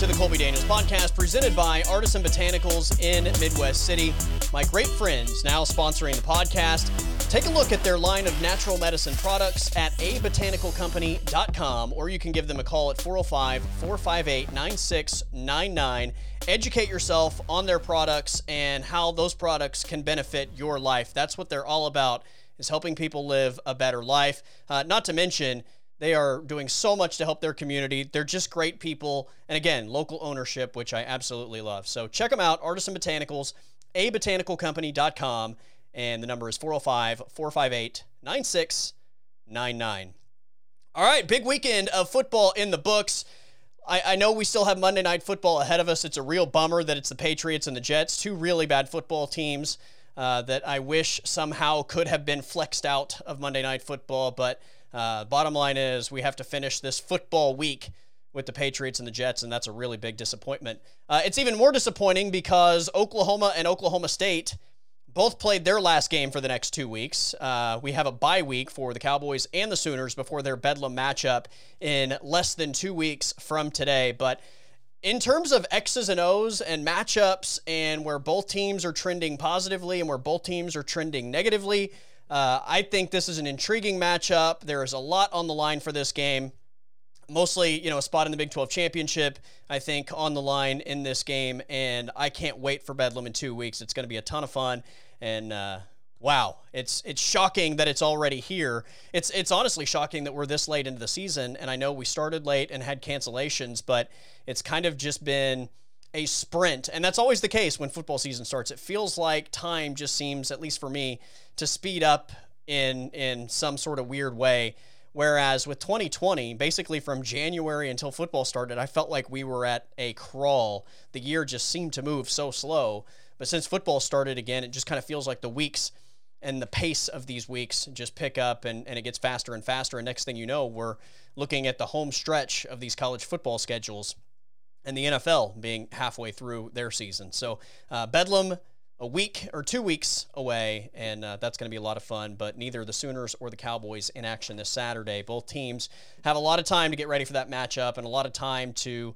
To the Colby Daniels podcast presented by Artisan Botanicals in Midwest City. My great friends now sponsoring the podcast. Take a look at their line of natural medicine products at abotanicalcompany.com or you can give them a call at 405 458 9699. Educate yourself on their products and how those products can benefit your life. That's what they're all about, is helping people live a better life. Uh, not to mention, they are doing so much to help their community. They're just great people. And again, local ownership, which I absolutely love. So check them out, Artisan Botanicals, abotanicalcompany.com. And the number is 405 458 9699. All right, big weekend of football in the books. I, I, know we still have Monday Night Football ahead of us. It's a real bummer that it's the Patriots and the Jets, two really bad football teams uh, that I wish somehow could have been flexed out of Monday Night Football. But uh, bottom line is we have to finish this football week with the Patriots and the Jets, and that's a really big disappointment. Uh, it's even more disappointing because Oklahoma and Oklahoma State both played their last game for the next two weeks. Uh, we have a bye week for the Cowboys and the Sooners before their Bedlam matchup in less than two weeks from today. But in terms of X's and O's and matchups, and where both teams are trending positively and where both teams are trending negatively, uh, I think this is an intriguing matchup. There is a lot on the line for this game. Mostly, you know, a spot in the Big 12 championship, I think, on the line in this game. And I can't wait for Bedlam in two weeks. It's going to be a ton of fun. And, uh, wow, it's it's shocking that it's already here. It's it's honestly shocking that we're this late into the season, and I know we started late and had cancellations, but it's kind of just been a sprint, and that's always the case when football season starts. It feels like time just seems, at least for me, to speed up in in some sort of weird way. Whereas with 2020, basically from January until football started, I felt like we were at a crawl. The year just seemed to move so slow. But since football started again, it just kind of feels like the weeks and the pace of these weeks just pick up and, and it gets faster and faster. And next thing you know, we're looking at the home stretch of these college football schedules and the NFL being halfway through their season. So, uh, Bedlam a week or two weeks away, and uh, that's going to be a lot of fun. But neither the Sooners or the Cowboys in action this Saturday. Both teams have a lot of time to get ready for that matchup and a lot of time to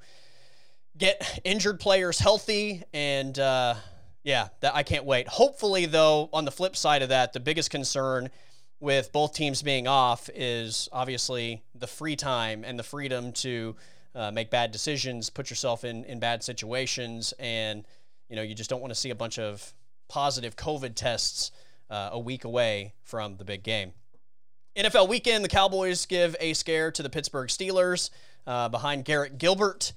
get injured players healthy. And uh, yeah, that, I can't wait. Hopefully, though, on the flip side of that, the biggest concern with both teams being off is obviously the free time and the freedom to uh, make bad decisions, put yourself in, in bad situations, and you know you just don't want to see a bunch of positive COVID tests uh, a week away from the big game. NFL weekend, the Cowboys give a scare to the Pittsburgh Steelers uh, behind Garrett Gilbert,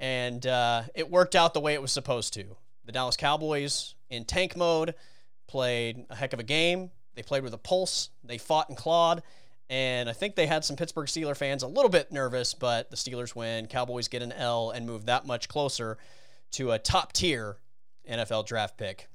and uh, it worked out the way it was supposed to. The Dallas Cowboys in tank mode played a heck of a game. They played with a pulse. They fought and clawed. And I think they had some Pittsburgh Steeler fans a little bit nervous, but the Steelers win. Cowboys get an L and move that much closer to a top tier NFL draft pick.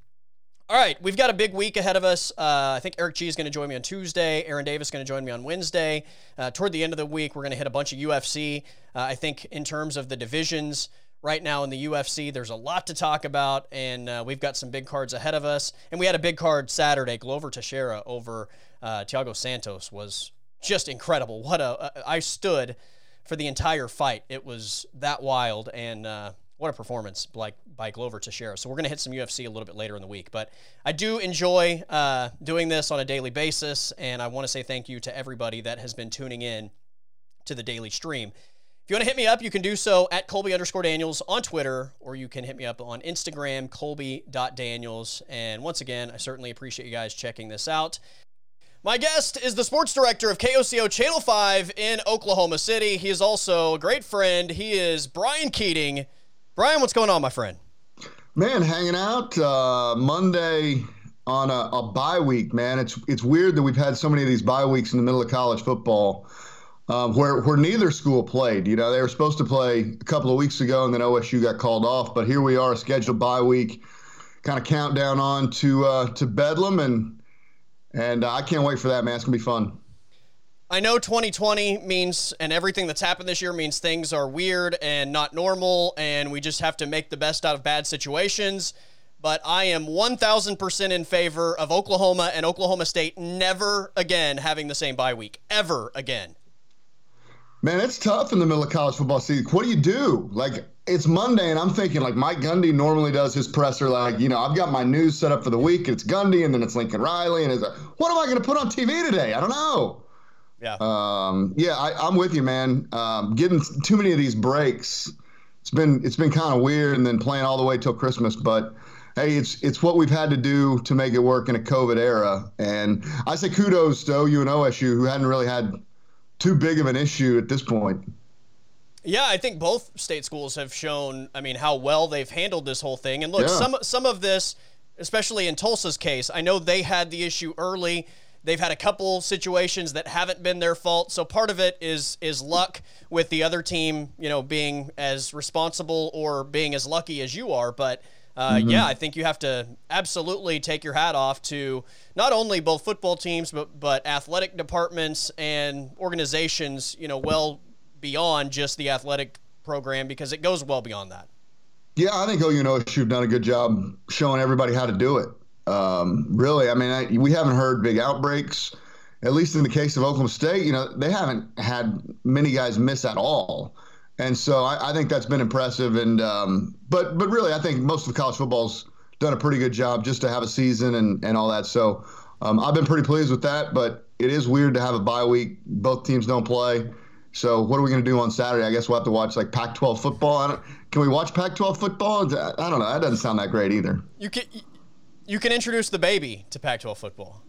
All right, we've got a big week ahead of us. Uh, I think Eric G is going to join me on Tuesday. Aaron Davis is going to join me on Wednesday. Uh, toward the end of the week, we're going to hit a bunch of UFC. Uh, I think in terms of the divisions right now in the UFC, there's a lot to talk about, and uh, we've got some big cards ahead of us. And we had a big card Saturday. Glover Teixeira over uh, Thiago Santos was just incredible. What a I stood for the entire fight. It was that wild and uh, what a performance like by Glover Teixeira. So we're gonna hit some UFC a little bit later in the week, but I do enjoy uh, doing this on a daily basis, and I want to say thank you to everybody that has been tuning in to the daily stream. If you want to hit me up, you can do so at Colby underscore Daniels on Twitter, or you can hit me up on Instagram, Colby.Daniels. And once again, I certainly appreciate you guys checking this out. My guest is the sports director of KOCO Channel 5 in Oklahoma City. He is also a great friend. He is Bryan Keating. Bryan, what's going on, my friend? Man, hanging out uh, Monday on a, a bye week, man. It's it's weird that we've had so many of these bye weeks in the middle of college football. Um, where where neither school played. You know, they were supposed to play a couple of weeks ago, and then OSU got called off. But here we are, a scheduled bye week, kind of countdown on to uh, to Bedlam, and and uh, I can't wait for that, man. It's to be fun. I know 2020 means, and everything that's happened this year means things are weird and not normal, and we just have to make the best out of bad situations. But I am 1000% in favor of Oklahoma and Oklahoma State never again having the same bye week. Ever again. Man, it's tough in the middle of college football season. What do you do? Like, it's Monday, and I'm thinking, like, Mike Gundy normally does his presser, like, you know, I've got my news set up for the week. It's Gundy, and then it's Lincoln Riley. And it's what am I going to put on TV today? I don't know. Yeah. Um, yeah, I, am with you, man. Um, getting too many of these breaks, it's been it's been kind of weird, and then playing all the way till Christmas. But hey, it's it's what we've had to do to make it work in a COVID era. And I say kudos to OU and OSU, who hadn't really had too big of an issue at this point. Yeah, I think both state schools have shown, I mean, how well they've handled this whole thing. And look, yeah. some some of this, especially in Tulsa's case, I know they had the issue early. They've had a couple situations that haven't been their fault. So part of it is is luck with the other team, you know, being as responsible or being as lucky as you are, but uh, mm-hmm. yeah, I think you have to absolutely take your hat off to not only both football teams, but but athletic departments and organizations. You know, well beyond just the athletic program because it goes well beyond that. Yeah, I think OU and OSU have done a good job showing everybody how to do it. Um, really, I mean, I, we haven't heard big outbreaks. At least in the case of Oklahoma State, you know, they haven't had many guys miss at all and so I, I think that's been impressive. And um, but but really, I think most of college football's done a pretty good job just to have a season and and all that. So um, I've been pretty pleased with that. But it is weird to have a bye week. Both teams don't play. So what are we going to do on Saturday? I guess we'll have to watch like Pac-12 football. can we watch Pac-12 football? I don't know. That doesn't sound that great either. You can you can introduce the baby to Pac-12 football.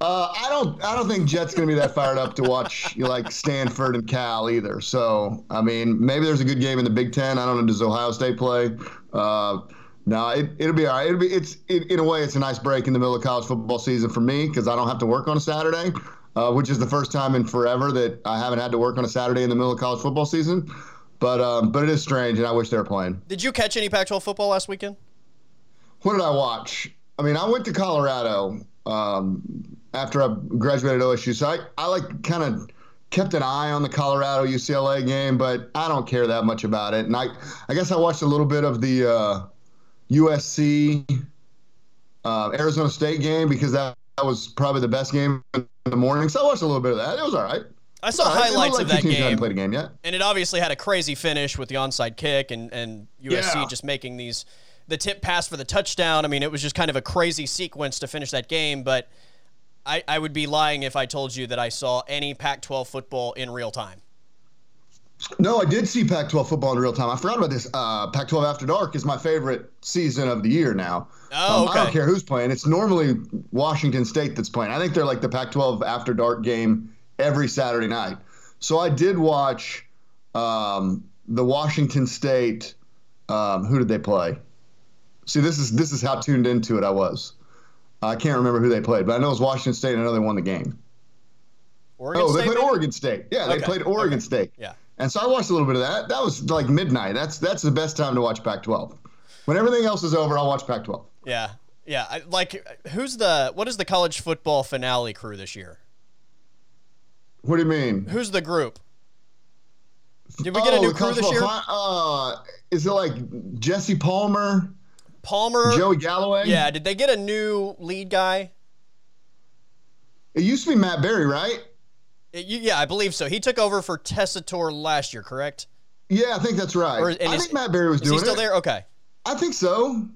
Uh, I don't. I don't think Jet's going to be that fired up to watch you like Stanford and Cal either. So I mean, maybe there's a good game in the Big Ten. I don't know. Does Ohio State play? Uh, no, it, it'll be all right. It'll be. It's it, in a way, it's a nice break in the middle of college football season for me because I don't have to work on a Saturday, uh, which is the first time in forever that I haven't had to work on a Saturday in the middle of college football season. But um, but it is strange, and I wish they were playing. Did you catch any Pac-12 football last weekend? What did I watch? I mean, I went to Colorado. Um, after I graduated OSU. So I, I like kind of kept an eye on the Colorado UCLA game, but I don't care that much about it. And I, I guess I watched a little bit of the uh, USC uh, Arizona State game because that, that was probably the best game in the morning. So I watched a little bit of that. It was all right. I saw right. highlights like of that game. Played a game yet. And it obviously had a crazy finish with the onside kick and, and USC yeah. just making these the tip pass for the touchdown. I mean, it was just kind of a crazy sequence to finish that game, but – I, I would be lying if I told you that I saw any Pac 12 football in real time. No, I did see Pac 12 football in real time. I forgot about this. Uh, Pac 12 After Dark is my favorite season of the year now. Oh, okay. Um, I don't care who's playing. It's normally Washington State that's playing. I think they're like the Pac 12 After Dark game every Saturday night. So I did watch um, the Washington State. Um, who did they play? See, this is this is how tuned into it I was. I can't remember who they played, but I know it was Washington State. and I know they won the game. Oregon oh, State, they played maybe? Oregon State. Yeah, they okay. played Oregon okay. State. Yeah. And so I watched a little bit of that. That was like midnight. That's that's the best time to watch Pac-12. When everything else is over, I'll watch Pac-12. Yeah, yeah. I, like, who's the what is the college football finale crew this year? What do you mean? Who's the group? Did we get oh, a new crew this year? Uh, is it like Jesse Palmer? Palmer, Joey Galloway. Yeah, did they get a new lead guy? It used to be Matt Barrie, right? It, yeah, I believe so. He took over for Tessitore last year, correct? Yeah, I think that's right. Or, I is, think Matt Barrie was doing it. Still there? Okay. I think so.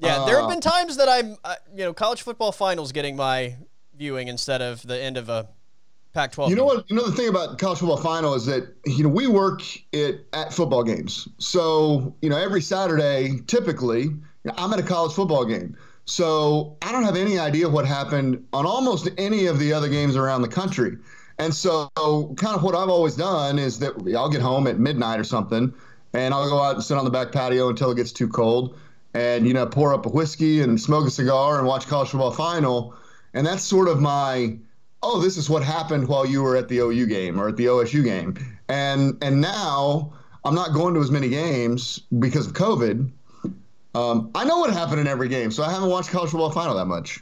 Yeah, uh, there have been times that I'm, uh, you know, college football finals getting my viewing instead of the end of a Pac-12. You know what? You know the thing about college football final is that you know we work it at football games. So you know every Saturday, typically, you know, I'm at a college football game. So I don't have any idea what happened on almost any of the other games around the country. And so, kind of what I've always done is that I'll get home at midnight or something, and I'll go out and sit on the back patio until it gets too cold, and you know pour up a whiskey and smoke a cigar and watch college football final. And that's sort of my oh, this is what happened while you were at the OU game or at the OSU game. And and now I'm not going to as many games because of COVID. Um, I know what happened in every game, so I haven't watched college football final that much.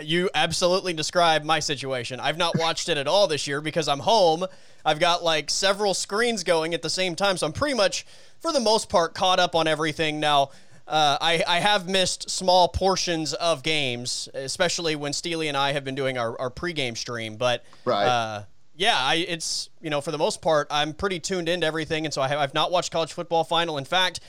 You absolutely describe my situation. I've not watched it at all this year because I'm home. I've got like several screens going at the same time, so I'm pretty much, for the most part, caught up on everything now. Uh, I, I have missed small portions of games, especially when Steely and I have been doing our, our pregame stream. But right. Uh, Yeah, I, it's you know for the most part I'm pretty tuned into everything, and so I have, I've not watched college football final. In fact,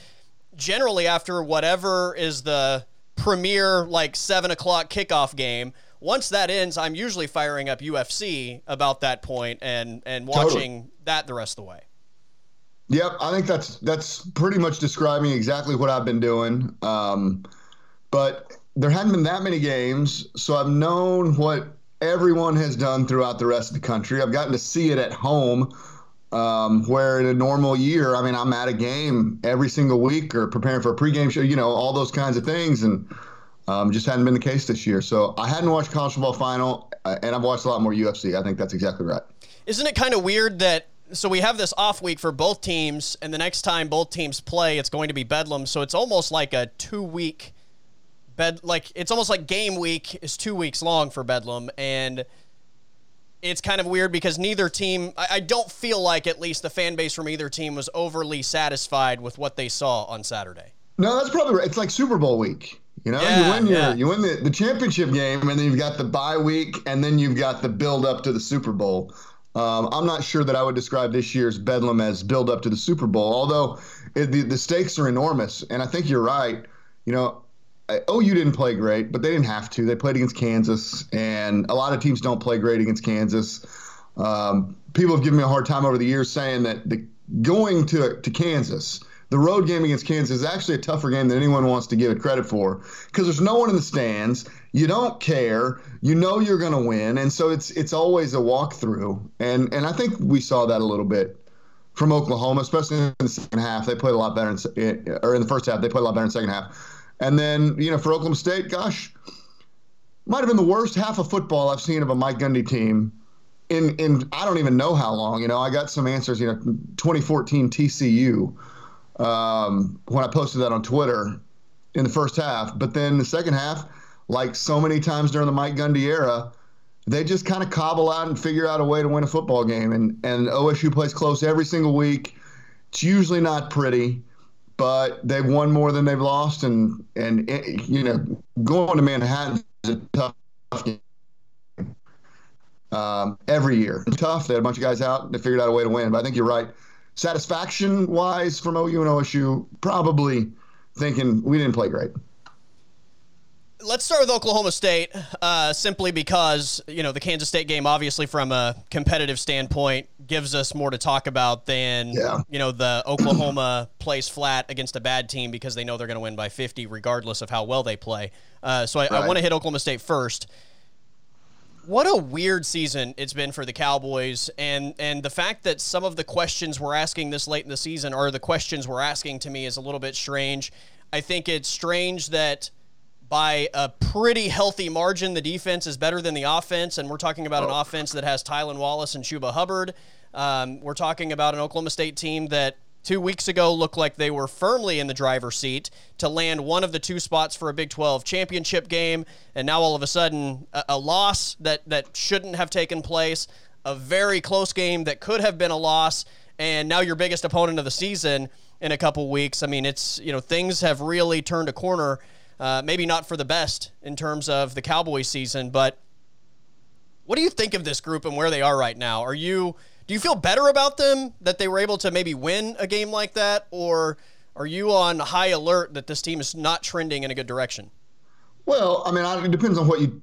generally after whatever is the premier like seven o'clock kickoff game, once that ends, I'm usually firing up UFC about that point and and watching totally. that the rest of the way. Yep, I think that's that's pretty much describing exactly what I've been doing. Um, but there hadn't been that many games, so I've known what everyone has done throughout the rest of the country. I've gotten to see it at home, um, where in a normal year, I mean, I'm at a game every single week or preparing for a pregame show, you know, all those kinds of things, and um, just hadn't been the case this year. So I hadn't watched college football final, uh, and I've watched a lot more UFC. I think that's exactly right. Isn't it kind of weird that? So we have this off week for both teams, and the next time both teams play, it's going to be Bedlam. So it's almost like a two week bed. Like it's almost like game week is two weeks long for Bedlam, and it's kind of weird because neither team. I, I don't feel like at least the fan base from either team was overly satisfied with what they saw on Saturday. No, that's probably right. It's like Super Bowl week. You know, yeah, you win your yeah. you win the, the championship game, and then you've got the bye week, and then you've got the build up to the Super Bowl. Um, I'm not sure that I would describe this year's Bedlam as build up to the Super Bowl, although it, the the stakes are enormous, and I think you're right. You know, OU didn't play great, but they didn't have to. They played against Kansas, and a lot of teams don't play great against Kansas. Um, people have given me a hard time over the years saying that the, going to to Kansas the road game against Kansas is actually a tougher game than anyone wants to give it credit for because there's no one in the stands. You don't care. You know you're going to win, and so it's it's always a walkthrough. And and I think we saw that a little bit from Oklahoma, especially in the second half. They played a lot better, in, or in the first half, they played a lot better in the second half. And then you know for Oklahoma State, gosh, might have been the worst half of football I've seen of a Mike Gundy team in in I don't even know how long. You know, I got some answers. You know, 2014 TCU um, when I posted that on Twitter in the first half. But then the second half, like so many times during the Mike Gundy era, they just kind of cobble out and figure out a way to win a football game. And and OSU plays close every single week. It's usually not pretty, but they've won more than they've lost. And and you know, going to Manhattan is a tough game. Um, every year, it's tough. They had a bunch of guys out. They figured out a way to win. But I think you're right satisfaction wise from OU and OSU, probably thinking we didn't play great. Let's start with Oklahoma State, uh, simply because you know the Kansas State game, obviously from a competitive standpoint, gives us more to talk about than yeah. you know the Oklahoma plays flat against a bad team because they know they're going to win by 50, regardless of how well they play. Uh, so I, right. I want to hit Oklahoma State first what a weird season it's been for the Cowboys, and and the fact that some of the questions we're asking this late in the season are the questions we're asking to me is a little bit strange. I think it's strange that by a pretty healthy margin, the defense is better than the offense, and we're talking about an oh. offense that has Tylan Wallace and Chuba Hubbard. Um, we're talking about an Oklahoma State team that two weeks ago looked like they were firmly in the driver's seat to land one of the two spots for a Big 12 championship game, and now all of a sudden a, a loss that that shouldn't have taken place, a very close game that could have been a loss, and now your biggest opponent of the season in a couple weeks. I mean, it's you know things have really turned a corner. Uh, maybe not for the best in terms of the Cowboys season, but what do you think of this group and where they are right now? Are you do you feel better about them that they were able to maybe win a game like that, or are you on high alert that this team is not trending in a good direction? Well, I mean, it depends on what you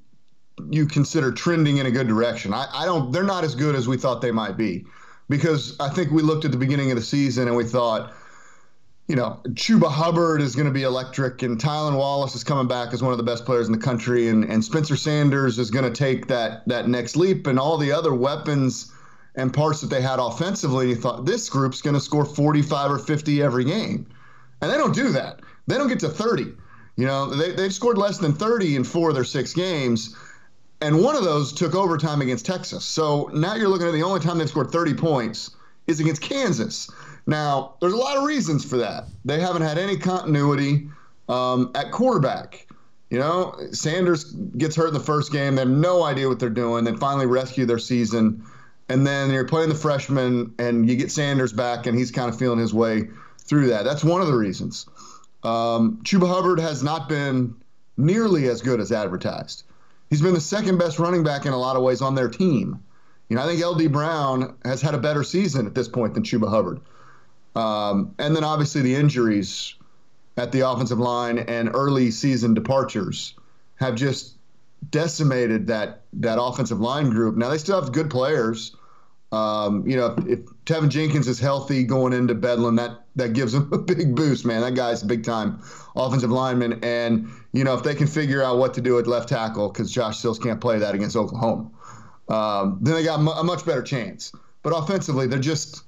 you consider trending in a good direction. I, I don't. They're not as good as we thought they might be, because I think we looked at the beginning of the season and we thought you know, Chuba Hubbard is going to be electric, and Tylan Wallace is coming back as one of the best players in the country, and, and Spencer Sanders is going to take that that next leap, and all the other weapons and parts that they had offensively, you thought this group's going to score 45 or 50 every game. And they don't do that. They don't get to 30. You know, they, they've scored less than 30 in four of their six games. And one of those took overtime against Texas. So now you're looking at the only time they've scored 30 points is against Kansas. Now, there's a lot of reasons for that. They haven't had any continuity um, at quarterback. You know, Sanders gets hurt in the first game. They have no idea what they're doing. They finally rescue their season and then you're playing the freshman, and you get Sanders back, and he's kind of feeling his way through that. That's one of the reasons. Um, Chuba Hubbard has not been nearly as good as advertised. He's been the second best running back in a lot of ways on their team. You know, I think LD Brown has had a better season at this point than Chuba Hubbard. Um, and then obviously the injuries at the offensive line and early season departures have just decimated that that offensive line group. Now they still have good players. Um, you know, if, if Teven Jenkins is healthy going into Bedlam, that that gives him a big boost, man. That guy's a big time offensive lineman, and you know if they can figure out what to do at left tackle because Josh Sills can't play that against Oklahoma, um, then they got a much better chance. But offensively, they're just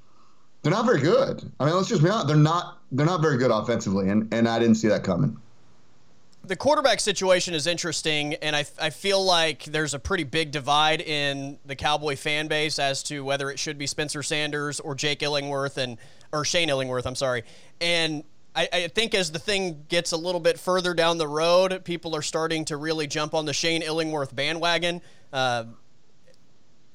they're not very good. I mean, let's just be honest. They're not they're not very good offensively, and and I didn't see that coming the quarterback situation is interesting, and I, I feel like there's a pretty big divide in the Cowboy fan base as to whether it should be Spencer Sanders or Jake Illingworth and or Shane Illingworth. I'm sorry, and I, I think as the thing gets a little bit further down the road, people are starting to really jump on the Shane Illingworth bandwagon. Uh,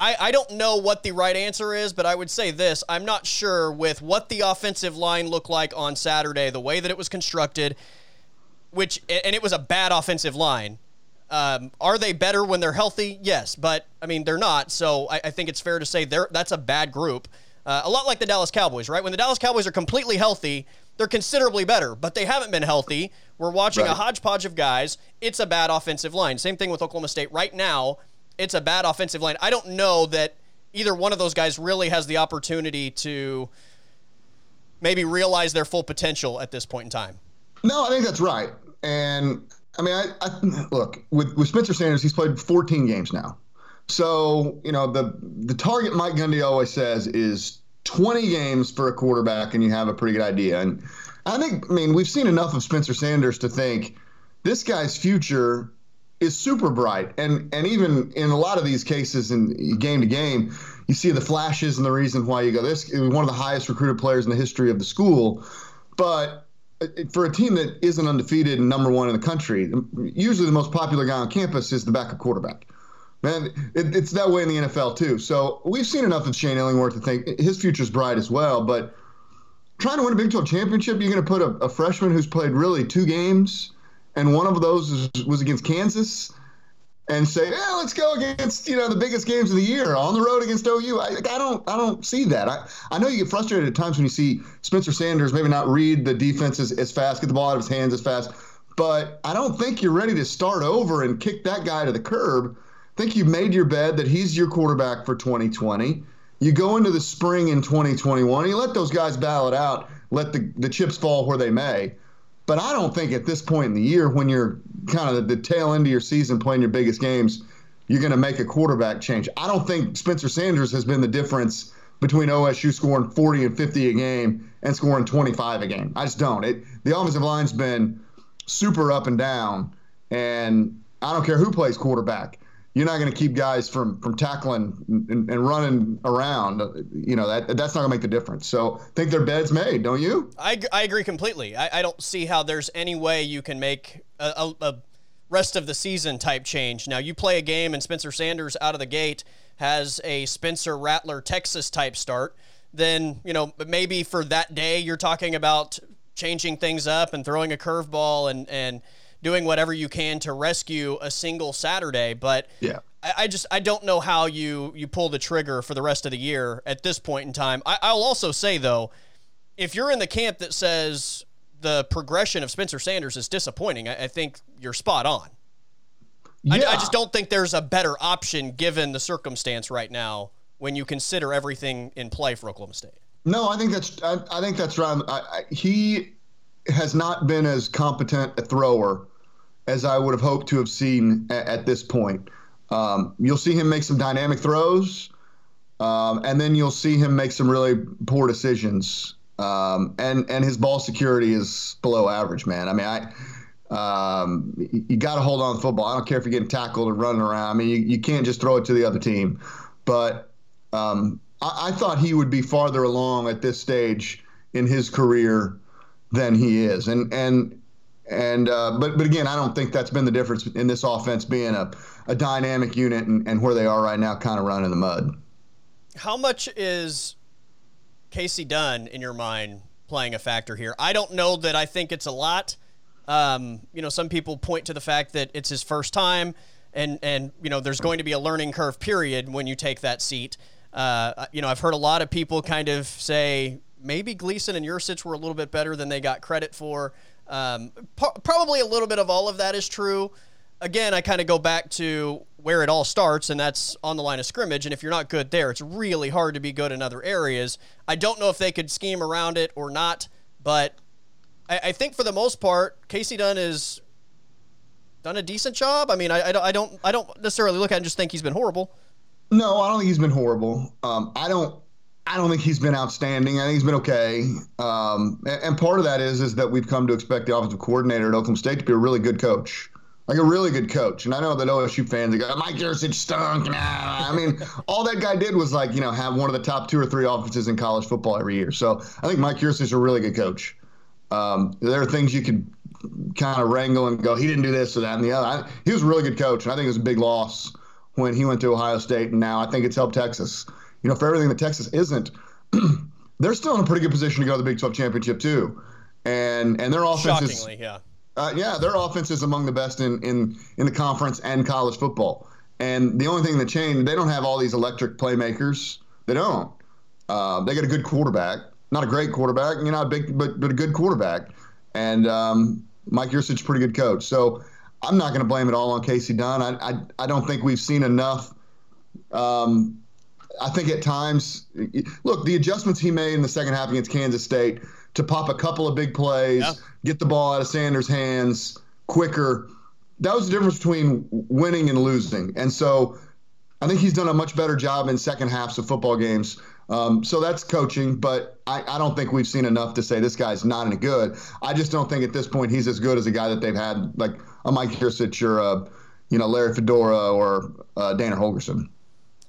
I, I don't know what the right answer is, but I would say this. I'm not sure with what the offensive line looked like on Saturday, the way that it was constructed which and it was a bad offensive line. Um, are they better when they're healthy? Yes, but I mean they're not. So I, I think it's fair to say they're that's a bad group. Uh, a lot like the Dallas Cowboys, right? When the Dallas Cowboys are completely healthy, they're considerably better, but they haven't been healthy. We're watching right. a hodgepodge of guys. It's a bad offensive line. Same thing with Oklahoma State. Right now, it's a bad offensive line. I don't know that either one of those guys really has the opportunity to maybe realize their full potential at this point in time. No, I think that's right. And I mean, I, I, look with with Spencer Sanders. He's played 14 games now. So you know the the target Mike Gundy always says is 20 games for a quarterback, and you have a pretty good idea. And I think, I mean, we've seen enough of Spencer Sanders to think this guy's future is super bright. And and even in a lot of these cases, in game to game, you see the flashes and the reason why you go. This is one of the highest recruited players in the history of the school, but uh, for a team that isn't undefeated and number one in the country, usually the most popular guy on campus is the backup quarterback. Man, it, it's that way in the NFL too. So we've seen enough of Shane Illingworth to think his future's bright as well. But trying to win a Big 12 championship, you're going to put a, a, freshman who's played really two games, and one of those was, against Kansas and say, "Yeah, let's go against you know the biggest games of the year on the road against OU." I, I don't, I don't see that. I, I know you get frustrated at times when you see Spencer Sanders maybe not read the defenses as fast, get the ball out of his hands as fast, but I don't think you're ready to start over and kick that guy to the curb. I think you've made your bed that he's your quarterback for 2020. You go into the spring in 2021, you let those guys battle it out, let the, the chips fall where they may. But I don't think at this point in the year, when you're kind of the tail end of your season playing your biggest games, you're going to make a quarterback change. I don't think Spencer Sanders has been the difference between OSU scoring 40 and 50 a game and scoring 25 a game. I just don't. It the offensive line's been super up and down, and I don't care who plays quarterback you're not going to keep guys from from tackling and, and, running around. You know that that's not going to make the difference. So I think their bed's made, don't you? I, I agree completely. I, I don't see how there's any way you can make a, a, a rest of the season type change. Now you play a game and Spencer Sanders out of the gate has a Spencer Rattler Texas type start. Then you know maybe for that day you're talking about changing things up and throwing a curveball and and doing whatever you can to rescue a single Saturday. But yeah. I, I just I don't know how you you pull the trigger for the rest of the year at this point in time. I, I'll also say though, if you're in the camp that says the progression of Spencer Sanders is disappointing, I, I think you're spot on. Yeah. I, I, just don't think there's a better option given the circumstance right now when you consider everything in play for Oklahoma State. No, I think that's I, I think that's right. he has not been as competent a thrower as I would have hoped to have seen at, at this point. Um, you'll see him make some dynamic throws, um, and then you'll see him make some really poor decisions. Um, and and his ball security is below average, man. I mean, I. Um, you, got to hold on to football. I don't care if you're getting tackled or running around. I mean, you, you can't just throw it to the other team. But um, I, I, thought he would be farther along at this stage in his career than he is. And and and uh, but but again, I don't think that's been the difference in this offense being a, a dynamic unit and, and where they are right now, kind of running the mud. How much is Kasey Dunn in your mind playing a factor here? I don't know that I think it's a lot. Um, you know, some people point to the fact that it's his first time and and you know there's going to be a learning curve period when you take that seat. Uh, you know, I've heard a lot of people kind of say maybe Gleeson and Yurcich were a little bit better than they got credit for. Um, po- probably a little bit of all of that is true. Again, I kind of go back to where it all starts, and that's on the line of scrimmage. And if you're not good there, it's really hard to be good in other areas. I don't know if they could scheme around it or not, but I, I think for the most part, Kasey Dunn has done a decent job. I mean, I, I, don't, I don't, I don't necessarily look at and just think he's been horrible. No, I don't think he's been horrible. Um, I don't I don't think he's been outstanding. I think he's been okay. Um, and, part of that is is that we've come to expect the offensive coordinator at Oklahoma State to be a really good coach, like a really good coach. And I know that OSU fans go, Mike Yurcich stunk. Nah. I mean, all that guy did was like you know have one of the top two or three offenses in college football every year. So I think Mike Yurcich is a really good coach. Um, there are things you could kind of wrangle and go, he didn't do this or that and the other. I, he was a really good coach, and I think it was a big loss when he went to Ohio State, and now I think it's helped Texas you know, for everything that Texas isn't, they're still in a pretty good position to go to the Big 12 championship too, and and their offense is yeah. Uh, yeah, their offense is among the best in, in in the conference and college football. And the only thing that changed, they don't have all these electric playmakers. They don't. Uh, they got a good quarterback, not a great quarterback, you know, a big, but but a good quarterback. And um, Mike Yurcich, is a pretty good coach. So I'm not going to blame it all on Kasey Dunn. I, I I don't think we've seen enough um, I think at times, look, the adjustments he made in the second half against Kansas State to pop a couple of big plays, yeah. get the ball out of Sanders' hands quicker, that was the difference between winning and losing. And so I think he's done a much better job in second halves of football games. Um, so that's coaching, but I, I, don't think we've seen enough to say this guy's not any good. I just don't think at this point he's as good as a guy that they've had, like a Mike Yurcich or a, you know, Larry Fedora or uh, Dana Holgorsen.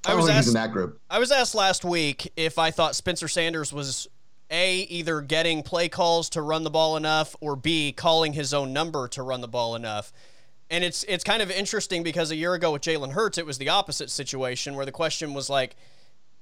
I, was oh, asked, in that group. I was asked last week if I thought Spencer Sanders was a either getting play calls to run the ball enough or b calling his own number to run the ball enough. And it's it's kind of interesting because a year ago with Jalen Hurts, it was the opposite situation where the question was like,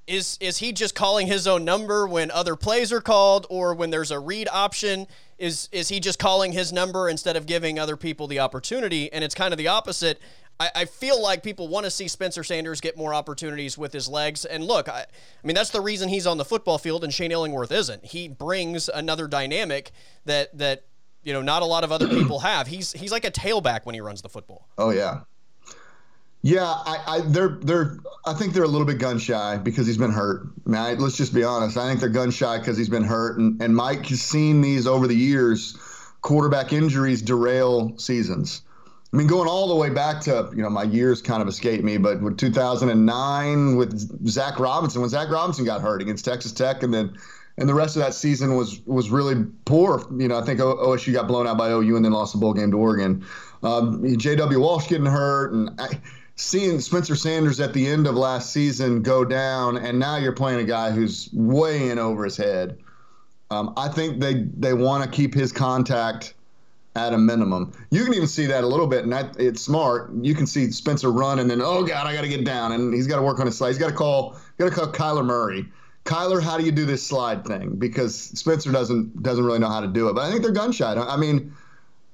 is is he just calling his own number when other plays are called or when there's a read option? Is is he just calling his number instead of giving other people the opportunity? And it's kind of the opposite. I, I feel like people want to see Spencer Sanders get more opportunities with his legs. And look, I, I mean, that's the reason he's on the football field and Shane Illingworth isn't. He brings another dynamic that, that, you know, not a lot of other people have. He's he's like a tailback when he runs the football. Oh yeah, yeah. I, I they're they're I think they're a little bit gun shy because he's been hurt. I mean, I, let's just be honest. I think they're gun shy because he's been hurt, and and Mike has seen these over the years. Quarterback injuries derail seasons. I mean, going all the way back to, you know, my years kind of escape me, but with 2009 with Zach Robinson, when Zach Robinson got hurt against Texas Tech, and then and the rest of that season was was really poor. You know, I think OSU got blown out by OU and then lost the bowl game to Oregon. Um, J.W. Walsh getting hurt, and I, seeing Spencer Sanders at the end of last season go down, and now you're playing a guy who's way in over his head. Um, I think they they want to keep his contact at a minimum. You can even see that a little bit, and that, it's smart. You can see Spencer run, and then oh god, I got to get down, and he's got to work on his slide. He's got to call, got to call Kyler Murray. Kyler, how do you do this slide thing? Because Spencer doesn't doesn't really know how to do it. But I think they're gun shy. I mean,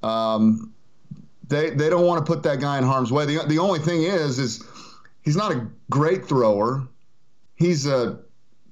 um, they they don't want to put that guy in harm's way. The the only thing is is he's not a great thrower. He's a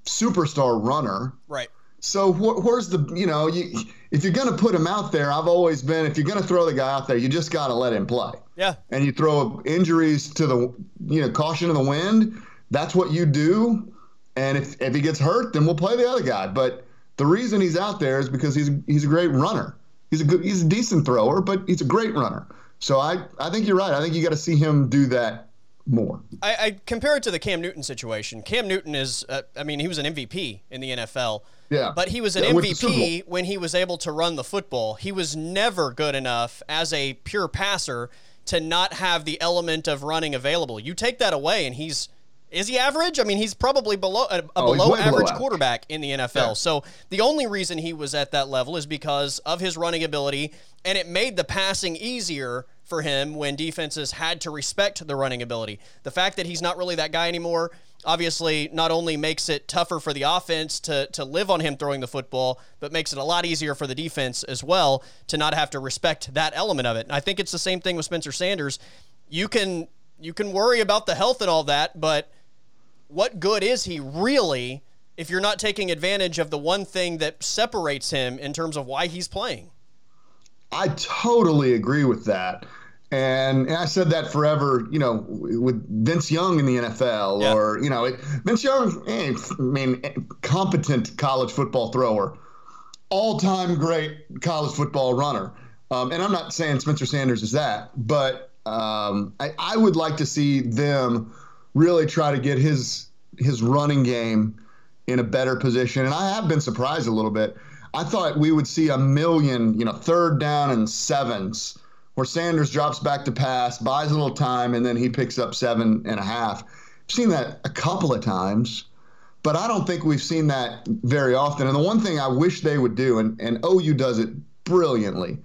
superstar runner. Right. So wh- where's the you know you if you're going to put him out there, I've always been if you're going to throw the guy out there, you just got to let him play. Yeah. And you throw injuries to the you know caution in the wind. That's what you do. And if if he gets hurt, then we'll play the other guy. But the reason he's out there is because he's he's a great runner. He's a good he's a decent thrower, but he's a great runner. So I I think you're right. I think you got to see him do that more. I, I, compare it to the Cam Newton situation. Cam Newton is, uh, I mean, he was an MVP in the NFL. Yeah. But he was an yeah, MVP when he was able to run the football. He was never good enough as a pure passer to not have the element of running available. You take that away, and he's is he average? I mean, he's probably below a, a oh, below average below quarterback in the NFL. Yeah. So the only reason he was at that level is because of his running ability, and it made the passing easier for him when defenses had to respect the running ability. The fact that he's not really that guy anymore obviously not only makes it tougher for the offense to, to live on him throwing the football, but makes it a lot easier for the defense as well to not have to respect that element of it. And I think it's the same thing with Spencer Sanders. You can you can worry about the health and all that, but what good is he really if you're not taking advantage of the one thing that separates him in terms of why he's playing? I totally agree with that. And, and I said that forever, you know, with Vince Young in the NFL, yeah. or you know, Vince Young, eh, I mean, competent college football thrower, all-time great college football runner. Um, and I'm not saying Spencer Sanders is that, but um, I, I would like to see them really try to get his his running game in a better position. And I have been surprised a little bit. I thought we would see a million, you know, third down and sevens where Sanders drops back to pass, buys a little time, and then he picks up seven and a half. I've seen that a couple of times, but I don't think we've seen that very often. And the one thing I wish they would do, and, and OU does it brilliantly,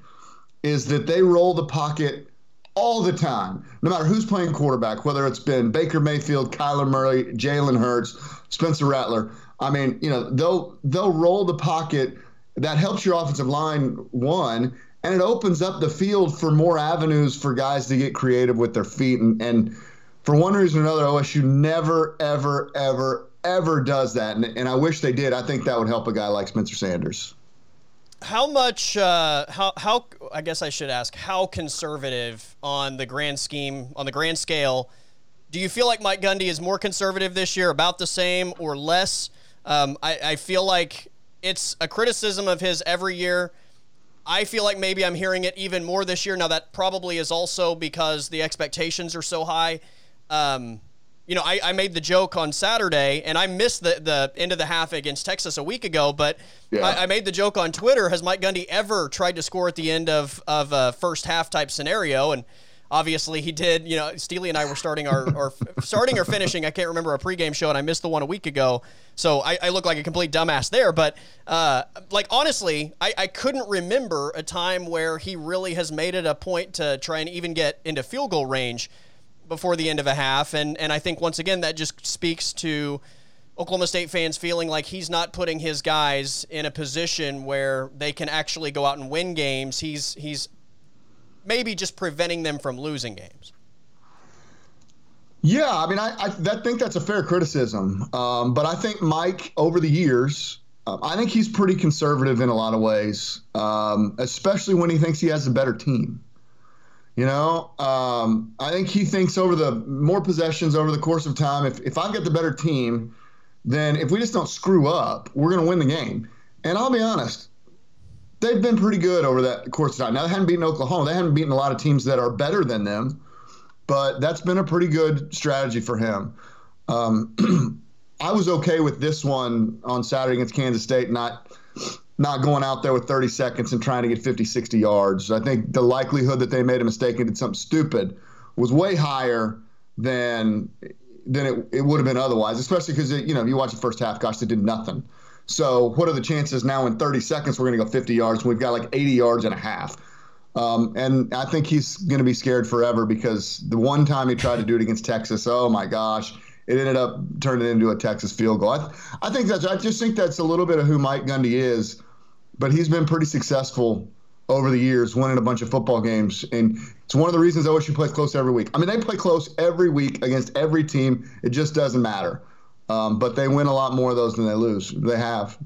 is that they roll the pocket all the time, no matter who's playing quarterback, whether it's been Baker Mayfield, Kyler Murray, Jalen Hurts, Spencer Rattler. I mean, you know, they'll they'll roll the pocket. That helps your offensive line one, and it opens up the field for more avenues for guys to get creative with their feet. And, and for one reason or another, OSU never, ever, ever, ever does that. And, and I wish they did. I think that would help a guy like Spencer Sanders. How much? Uh, how how? I guess I should ask. How conservative on the grand scheme, on the grand scale, do you feel like Mike Gundy is more conservative this year, about the same, or less? Um, I, I feel like it's a criticism of his every year. I feel like maybe I'm hearing it even more this year. Now that probably is also because the expectations are so high. Um, you know, I, I made the joke on Saturday, and I missed the, the end of the half against Texas a week ago, but yeah. I, I, made the joke on Twitter. Has Mike Gundy ever tried to score at the end of, of a first half type scenario? And obviously he did. You know, Steely and I were starting our, or starting or finishing. I can't remember our pregame show, and I missed the one a week ago. So I, I look like a complete dumbass there. But uh, like honestly, I, I couldn't remember a time where he really has made it a point to try and even get into field goal range before the end of a half. And and I think once again that just speaks to Oklahoma State fans feeling like he's not putting his guys in a position where they can actually go out and win games. He's he's maybe just preventing them from losing games. Yeah, I mean, I, I that, think that's a fair criticism. Um, but I think Mike, over the years, um, I think he's pretty conservative in a lot of ways, um, especially when he thinks he has a better team. You know, um, I think he thinks over the more possessions over the course of time. If if I've got the better team, then if we just don't screw up, we're going to win the game. And I'll be honest, they've been pretty good over that course of time. Now they haven't beaten Oklahoma. They haven't beaten a lot of teams that are better than them, but that's been a pretty good strategy for him. Um, I was okay with this one on Saturday against Kansas State, not not going out there with 30 seconds and trying to get 50, 60 yards. I think the likelihood that they made a mistake and did something stupid was way higher than than it, it would have been otherwise, especially because, you know, you watch the first half, gosh, they did nothing. So what are the chances now in 30 seconds we're going to go 50 yards we've got like 80 yards and a half? Um, and I think he's going to be scared forever because the one time he tried to do it against Texas, oh my gosh, it ended up turning into a Texas field goal. I, I think that's I just think that's a little bit of who Mike Gundy is, but he's been pretty successful over the years, winning a bunch of football games, and it's one of the reasons OSU plays close every week. I mean, they play close every week against every team. It just doesn't matter. Um, but they win a lot more of those than they lose. They have.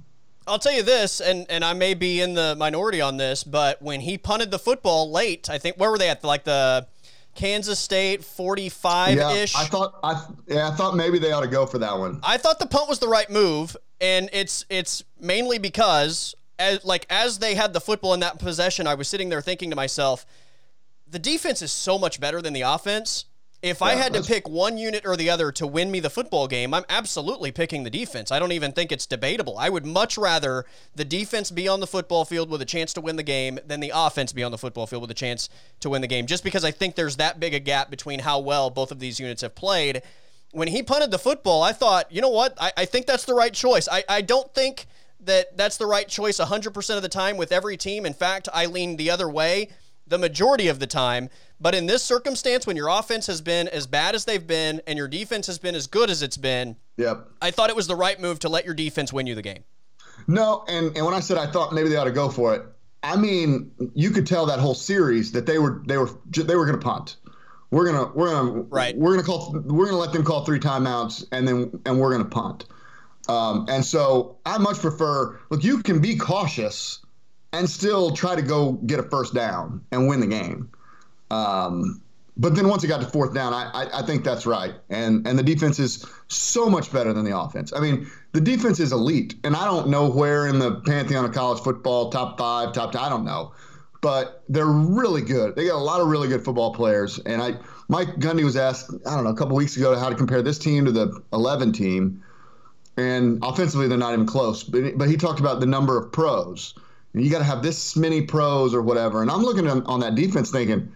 I'll tell you this, and, and I may be in the minority on this, but when he punted the football late, I think where were they at? Like the Kansas State 45 ish. Yeah, I thought I yeah, I thought maybe they ought to go for that one. I thought the punt was the right move, and it's it's mainly because as like as they had the football in that possession, I was sitting there thinking to myself, the defense is so much better than the offense if yeah, I had to pick one unit or the other to win me the football game, I'm absolutely picking the defense. I don't even think it's debatable. I would much rather the defense be on the football field with a chance to win the game than the offense be on the football field with a chance to win the game, just because I think there's that big a gap between how well both of these units have played. When he punted the football, I thought, you know what? I, I think that's the right choice. I, I don't think that that's the right choice 100% of the time with every team. In fact, I lean the other way the majority of the time. But in this circumstance, when your offense has been as bad as they've been and your defense has been as good as it's been, yep. I thought it was the right move to let your defense win you the game. No, and, and when I said I thought maybe they ought to go for it, I mean you could tell that whole series that they were they were they were going to punt. we're gonna we're gonna right. we're gonna call we're gonna let them call three timeouts and then and we're gonna punt. Um, and so I much prefer look, you can be cautious and still try to go get a first down and win the game. Um, but then once it got to fourth down, I, I, I think that's right. And and the defense is so much better than the offense. I mean, the defense is elite, and I don't know where in the pantheon of college football, top five, top ten, I don't know, but they're really good. They got a lot of really good football players. And I, Mike Gundy was asked, I don't know, a couple weeks ago how to compare this team to the 11 team, and offensively they're not even close. But but he talked about the number of pros. You got to have this many pros or whatever. And I'm looking on, on that defense thinking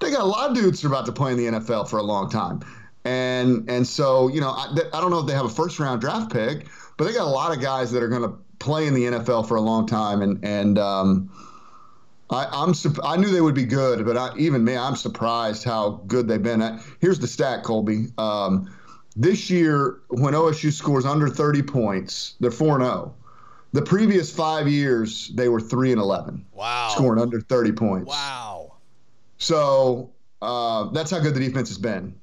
they got a lot of dudes who are about to play in the NFL for a long time. And and so, you know, I, I don't know if they have a first round draft pick, but they got a lot of guys that are going to play in the NFL for a long time. And, and, um, I, I'm I knew they would be good, but I, even me, I'm surprised how good they've been. I, here's the stat, Colby. Um, this year, when OSU scores under 30 points, they're 4 0. The previous five years, they were 3 and 11. Wow. Scoring under 30 points. Wow. So uh, that's how good the defense has been.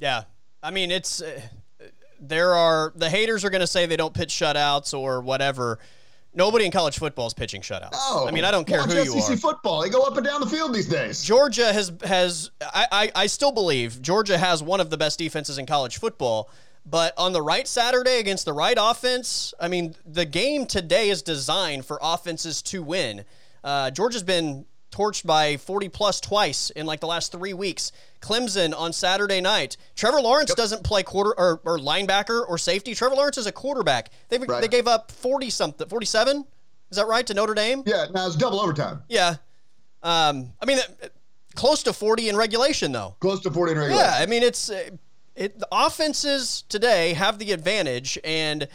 Yeah. I mean, it's. Uh, there are. The haters are going to say they don't pitch shutouts or whatever. Nobody in college football is pitching shutouts. No, I mean, I don't care who SEC you are. football. They go up and down the field these days. Georgia has has I, I, I still believe Georgia has one of the best defenses in college football. But on the right Saturday against the right offense, I mean, the game today is designed for offenses to win. Uh, Georgia's been torched by 40 plus twice in like the last three weeks. Clemson on Saturday night. Trevor Lawrence yep. doesn't play quarter or, or, linebacker or safety. Trevor Lawrence is a quarterback. They right. they gave up 40 something, 47. Is that right to Notre Dame? Yeah, now it's double overtime. Yeah. Um, I mean, close to 40 in regulation though. Close to 40 in regulation. Yeah, I mean it's it, the offenses today have the advantage, and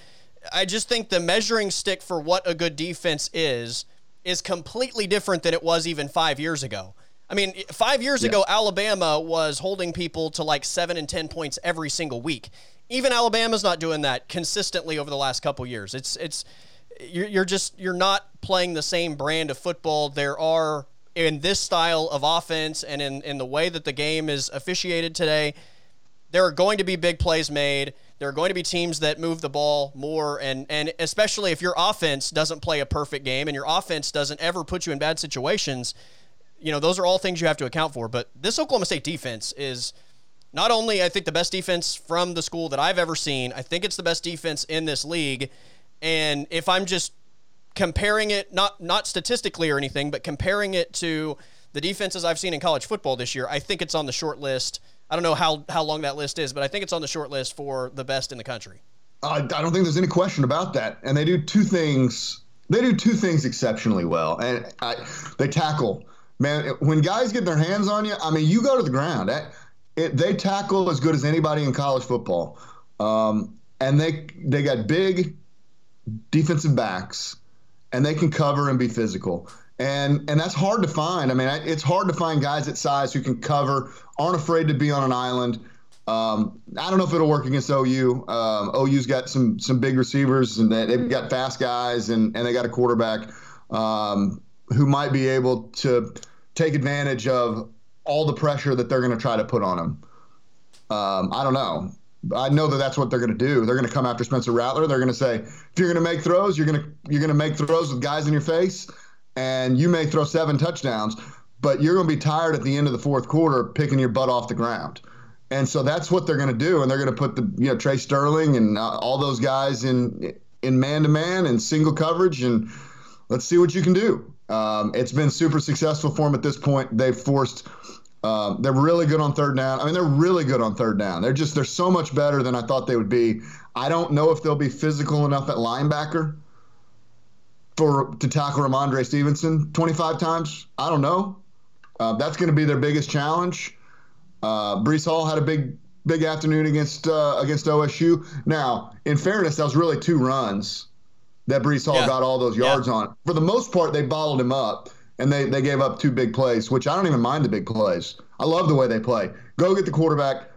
I just think the measuring stick for what a good defense is is completely different than it was even five years ago. I mean, five years yeah. ago, Alabama was holding people to like seven and 10 points every single week. Even Alabama's not doing that consistently over the last couple years. It's, it's, you're, you're just, you're not playing the same brand of football. There are, in this style of offense and in, in the way that the game is officiated today, there are going to be big plays made. There are going to be teams that move the ball more, and and especially if your offense doesn't play a perfect game and your offense doesn't ever put you in bad situations, you know those are all things you have to account for. But this Oklahoma State defense is not only I think the best defense from the school that I've ever seen. I think it's the best defense in this league, and if I'm just comparing it not not statistically or anything, but comparing it to the defenses I've seen in college football this year, I think it's on the short list I don't know how, how long that list is, but I think it's on the short list for the best in the country. I don't think there's any question about that. And they do two things. They do two things exceptionally well, and I, they tackle. Man, when guys get their hands on you, I mean, you go to the ground. It, they tackle as good as anybody in college football, um, and they they got big defensive backs, and they can cover and be physical and and that's hard to find. I mean, it's hard to find guys at size who can cover, aren't afraid to be on an island. Um, I don't know if it'll work against OU. Um, OU's got some some big receivers, and they've got fast guys, and and they got a quarterback um, who might be able to take advantage of all the pressure that they're going to try to put on them. Um, I don't know. I know that that's what they're going to do. They're going to come after Spencer Rattler. They're going to say, if you're going to make throws, you're going to you're going to make throws with guys in your face and you may throw seven touchdowns, but you're going to be tired at the end of the fourth quarter picking your butt off the ground. And so that's what they're going to do, and they're going to put the you know Tre Sterling and uh, all those guys in in man to man and single coverage, and let's see what you can do. Um, it's been super successful for them at this point. They've forced. Uh, they're really good on third down. I mean, they're really good on third down. They're just they're so much better than I thought they would be. I don't know if they'll be physical enough at linebacker for to tackle Rhamondre Stevenson 25 times? I don't know. Uh, that's going to be their biggest challenge. Uh, Breece Hall had a big big afternoon against uh, against OSU. Now, in fairness, that was really two runs that Breece Hall yeah. got all those yards yeah. on. For the most part, they bottled him up and they, they gave up two big plays, which I don't even mind the big plays. I love the way they play. Go get the quarterback,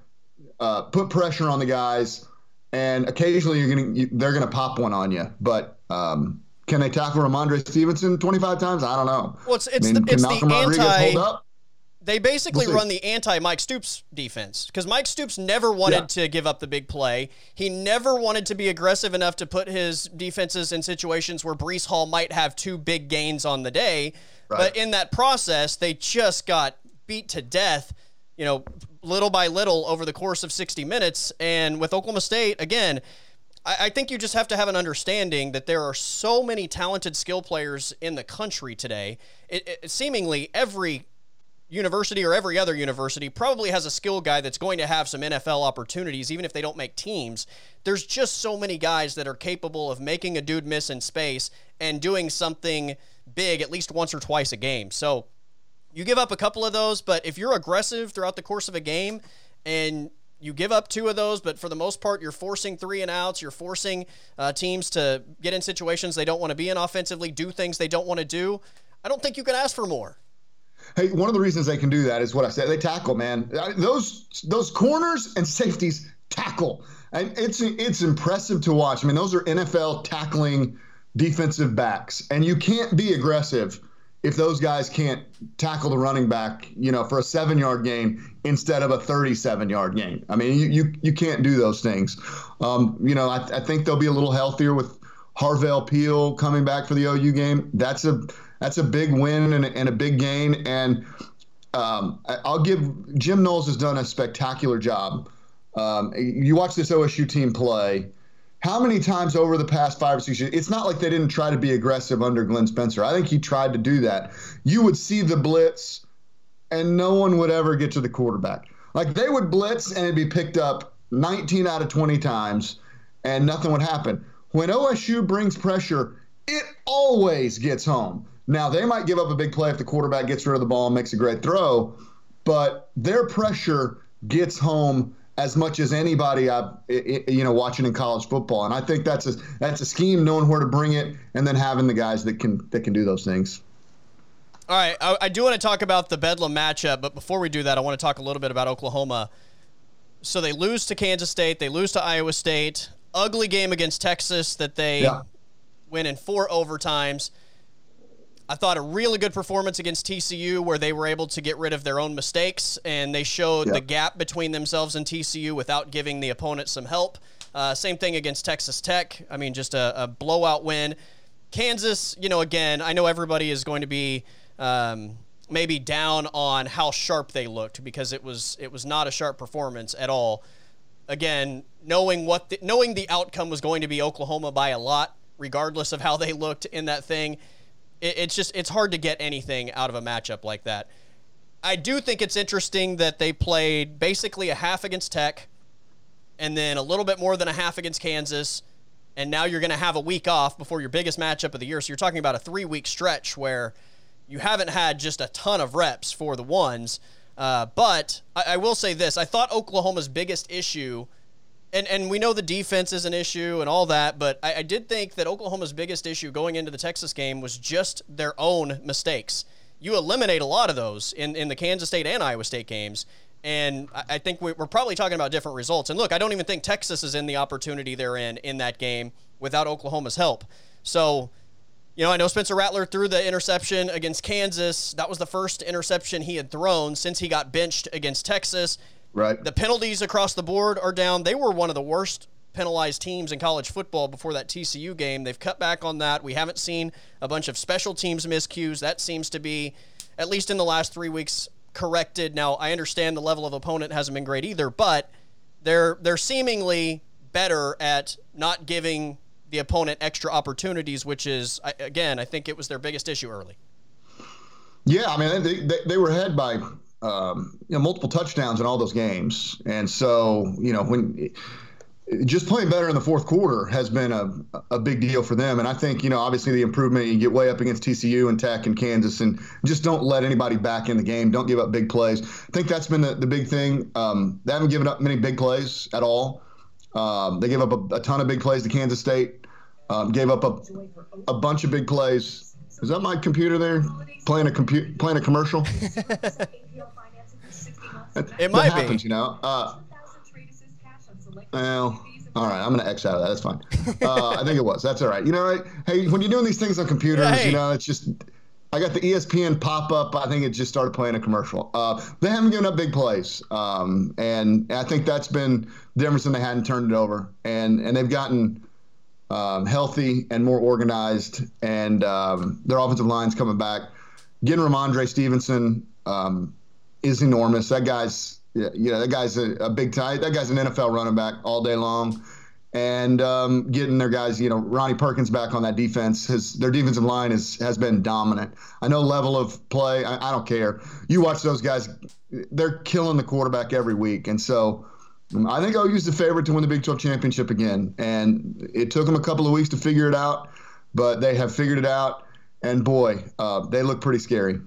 uh, put pressure on the guys, and occasionally you're gonna you, they're gonna pop one on you. But um, can they tackle Rhamondre Stevenson 25 times? I don't know. Well, it's, it's I mean, the, it's the anti. They basically We'll run the anti Mike Stoops defense because Mike Stoops never wanted Yeah. to give up the big play. He never wanted to be aggressive enough to put his defenses in situations where Breece Hall might have two big gains on the day. But in that process, they just got beat to death, you know, little by little over the course of 60 minutes. And with Oklahoma State, again, I, think you just have to have an understanding that there are so many talented skill players in the country today. It, it, seemingly every university or every other university probably has a skill guy that's going to have some NFL opportunities, even if they don't make teams. There's just so many guys that are capable of making a dude miss in space and doing something big at least once or twice a game. So you give up a couple of those, but if you're aggressive throughout the course of a game and you give up two of those, but for the most part, you're forcing three and outs. You're forcing uh, teams to get in situations they don't want to be in offensively, do things they don't want to do. I don't think you can ask for more. Hey, one of the reasons they can do that is what I said. They tackle, man. Those those corners and safeties tackle, and it's it's impressive to watch. I mean, those are NFL tackling defensive backs, and you can't be aggressive if those guys can't tackle the running back, you know, for a seven yard gain instead of a 37 yard gain. I mean, you you, you can't do those things. Um, you know, I, I think they'll be a little healthier with Harvell Peel coming back for the OU game. That's a that's a big win and, a- and a big gain. And um, I'll give Jim Knowles has done a spectacular job. Um, you watch this OSU team play. How many times over the past five or six years? It's not like they didn't try to be aggressive under Glenn Spencer. I think he tried to do that. You would see the blitz, and no one would ever get to the quarterback. Like they would blitz and it'd be picked up 19 out of 20 times, and nothing would happen. When OSU brings pressure, it always gets home. Now they might give up a big play if the quarterback gets rid of the ball and makes a great throw, but their pressure gets home as much as anybody I, you know watching in college football, and I think that's a that's a scheme, knowing where to bring it, and then having the guys that can that can do those things. All right, I, I do want to talk about the Bedlam matchup, but before we do that, I want to talk a little bit about Oklahoma. So they lose to Kansas State, they lose to Iowa State. Ugly game against Texas that they Yeah. win in four overtimes. I thought a really good performance against TCU where they were able to get rid of their own mistakes and they showed Yeah. the gap between themselves and TCU without giving the opponent some help. Uh, same thing against Texas Tech. I mean, just a, a blowout win. Kansas, you know, again, I know everybody is going to be um, maybe down on how sharp they looked because it was it was not a sharp performance at all. Again, knowing what the, knowing the outcome was going to be Oklahoma by a lot, regardless of how they looked in that thing, it, it's just it's hard to get anything out of a matchup like that. I do think it's interesting that they played basically a half against Tech, and then a little bit more than a half against Kansas, and now you're going to have a week off before your biggest matchup of the year. So you're talking about a three week stretch where you haven't had just a ton of reps for the ones. Uh, but I, I will say this: I thought Oklahoma's biggest issue, and and we know the defense is an issue and all that, but I, I did think that Oklahoma's biggest issue going into the Texas game was just their own mistakes. You eliminate a lot of those in, in the Kansas State and Iowa State games. And I I think we- we're probably talking about different results. And look, I don't even think Texas is in the opportunity they're in in that game without Oklahoma's help. So, you know, I know Spencer Rattler threw the interception against Kansas. That was the first interception he had thrown since he got benched against Texas. Right. The penalties across the board are down. They were one of the worst penalized teams in college football before that TCU game. They've cut back on that. We haven't seen a bunch of special teams miscues. That seems to be, at least in the last three weeks, corrected. Now I understand the level of opponent hasn't been great either, but they're they're seemingly better at not giving the opponent extra opportunities, which is again I think it was their biggest issue early. Yeah, I mean they they, they were ahead by um, you know multiple touchdowns in all those games, and so you know when just playing better in the fourth quarter has been a a big deal for them. And I think you know obviously the improvement you get way up against TCU and Tech and Kansas, and just don't let anybody back in the game. Don't give up big plays. I think that's been the, the big thing. Um, they haven't given up many big plays at all. Um, they gave up a, a ton of big plays to Kansas State. Um, gave up a, a bunch of big plays. Is that my computer there playing a compu- playing a commercial? It might that be. happens, you know. Uh, well, all right, I'm gonna X out of that. That's fine. Uh, I think it was. That's all right. You know, right? Hey, when you're doing these things on computers, Yeah, hey. you know, it's just I got the ESPN pop up. I think it just started playing a commercial. Uh, they haven't given up big plays, um, and I think that's been the difference. And they hadn't turned it over, and and they've gotten um, healthy and more organized, and um, their offensive line's coming back. Getting Rhamondre Stevenson um, is enormous. That guy's yeah, know, that guy's a, a big time. That guy's an NFL running back all day long and um, getting their guys, you know, Ronnie Perkins back on that defense. His their defensive line is has been dominant. I know level of play. I, I don't care. You watch those guys; they're killing the quarterback every week, and so. Um, I think OU's the favorite to win the Big 12 championship again, and it took them a couple of weeks to figure it out, but they have figured it out, and boy, uh, they look pretty scary.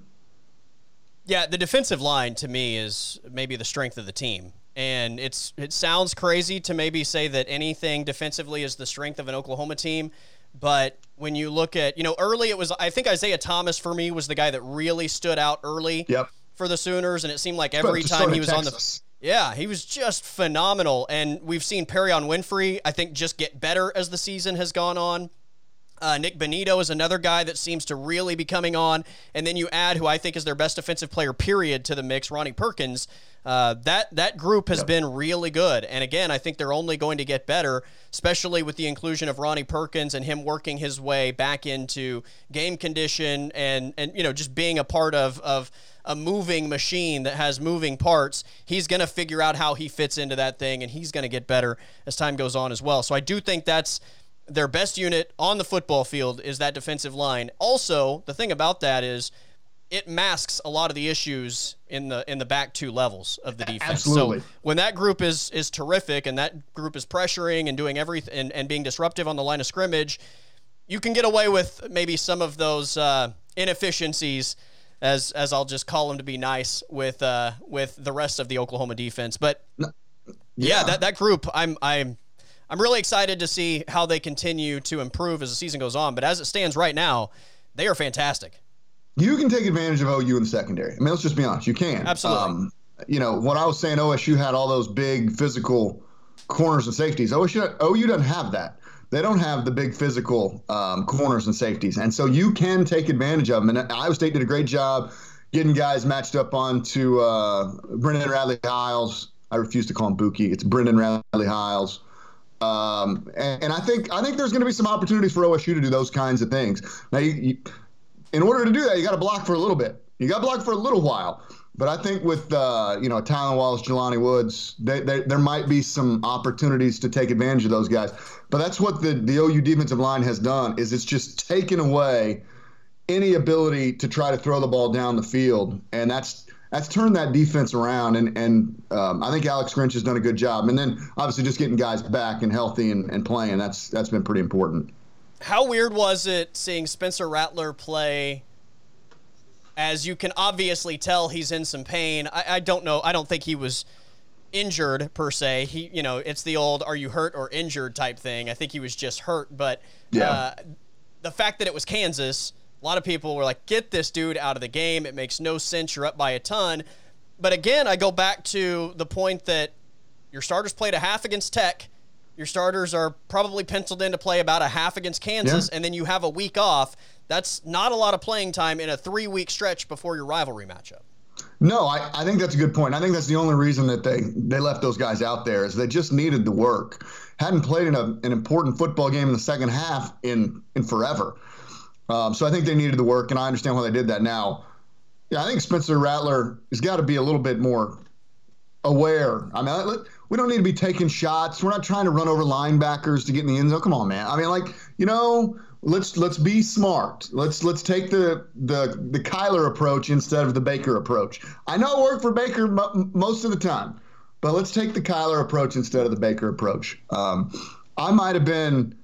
Yeah, the defensive line to me is maybe the strength of the team. And it's it sounds crazy to maybe say that anything defensively is the strength of an Oklahoma team, but when you look at, you know, early it was I think Isaiah Thomas for me was the guy that really stood out early yep. for the Sooners and it seemed like every time he was Texas. on the yeah, he was just phenomenal. And we've seen Perrion Winfrey, I think, just get better as the season has gone on. Uh, Nik Bonitto is another guy that seems to really be coming on. And then you add who I think is their best defensive player, period, to the mix, Ronnie Perkins. Uh, that that group has yep. been really good, and again, I think they're only going to get better, especially with the inclusion of Ronnie Perkins and him working his way back into game condition and and you know just being a part of of a moving machine that has moving parts. He's going to figure out how he fits into that thing, and he's going to get better as time goes on as well. So I do think that's their best unit on the football field is that defensive line. Also, the thing about that is it masks a lot of the issues in the in the back two levels of the defense. Absolutely. So when that group is is terrific and that group is pressuring and doing everything and, and being disruptive on the line of scrimmage, you can get away with maybe some of those uh, inefficiencies as as I'll just call them to be nice with uh, with the rest of the Oklahoma defense. But yeah. yeah, that that group I'm I'm I'm really excited to see how they continue to improve as the season goes on. But as it stands right now, they are fantastic you can take advantage of OU in the secondary. I mean, let's just be honest. You can. Absolutely. Um, you know, when I was saying OSU had all those big physical corners and safeties, OSU, OU doesn't have that. They don't have the big physical um, corners and safeties. And so you can take advantage of them. And Iowa State did a great job getting guys matched up onto uh, Brendan Radley Hiles. I refuse to call him Bookie. It's Brendan Radley Hiles. Um, and, and, I think I think there's going to be some opportunities for OSU to do those kinds of things. Now, you, you in order to do that, you got to block for a little bit. You got to block for a little while. But I think with uh, you know Tylan Wallace, Jelani Woods, they, they, there might be some opportunities to take advantage of those guys. But that's what the the OU defensive line has done is it's just taken away any ability to try to throw the ball down the field, and that's that's turned that defense around. And and um, I think Alex Grinch has done a good job. And then obviously just getting guys back and healthy and, and playing that's that's been pretty important how weird was it seeing Spencer Rattler play? As you can obviously tell, he's in some pain. I, I don't know. I don't think he was injured per se. He, you know, it's the old "Are you hurt or injured?" type thing. I think he was just hurt. But yeah. uh, the fact that it was Kansas, a lot of people were like, "Get this dude out of the game. It makes no sense. You're up by a ton." But again, I go back to the point that your starters played a half against Tech your starters are probably penciled in to play about a half against Kansas, yeah. and then you have a week off. That's not a lot of playing time in a three week stretch before your rivalry matchup. No, I, I think that's a good point. I think that's the only reason that they, they left those guys out there is they just needed the work. Hadn't played in a, an important football game in the second half in in forever. Um, so I think they needed the work, and I understand why they did that now. Yeah, I think Spencer Rattler has got to be a little bit more aware. I mean, we don't need to be taking shots. We're not trying to run over linebackers to get in the end zone. Come on, man. I mean, like you know, let's let's be smart. Let's let's take the the the Kyler approach instead of the Baker approach. I know it worked for Baker m- most of the time, but let's take the Kyler approach instead of the Baker approach. Um, I might have been,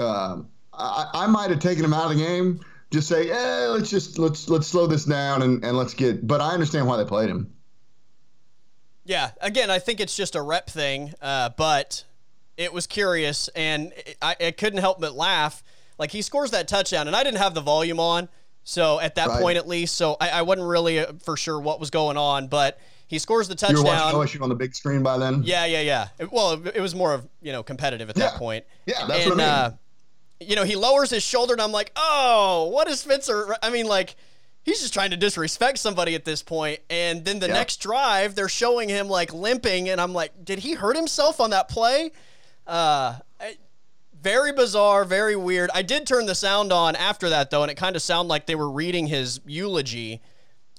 uh, I, I might have taken him out of the game. Just say, yeah, let's just let's let's slow this down and, and let's get. But I understand why they played him. Yeah, again, I think it's just a rep thing, uh, but it was curious, and I, I, couldn't help but laugh. Like he scores that touchdown, and I didn't have the volume on, so at that right. point at least, so I, I wasn't really uh, for sure what was going on, but he scores the touchdown. You were watching on the big screen by then. Yeah, yeah, yeah. It, well, it, it, was more of you know competitive at yeah. that point. Yeah, that's and, what I mean. Uh, you know, he lowers his shoulder, and I'm like, oh, what is Spencer? I mean, like, he's just trying to disrespect somebody at this point. And then the yeah. next drive, they're showing him like limping, and I'm like, did he hurt himself on that play? Uh, very bizarre, very weird. I did turn the sound on after that though, and it kind of sounded like they were reading his eulogy.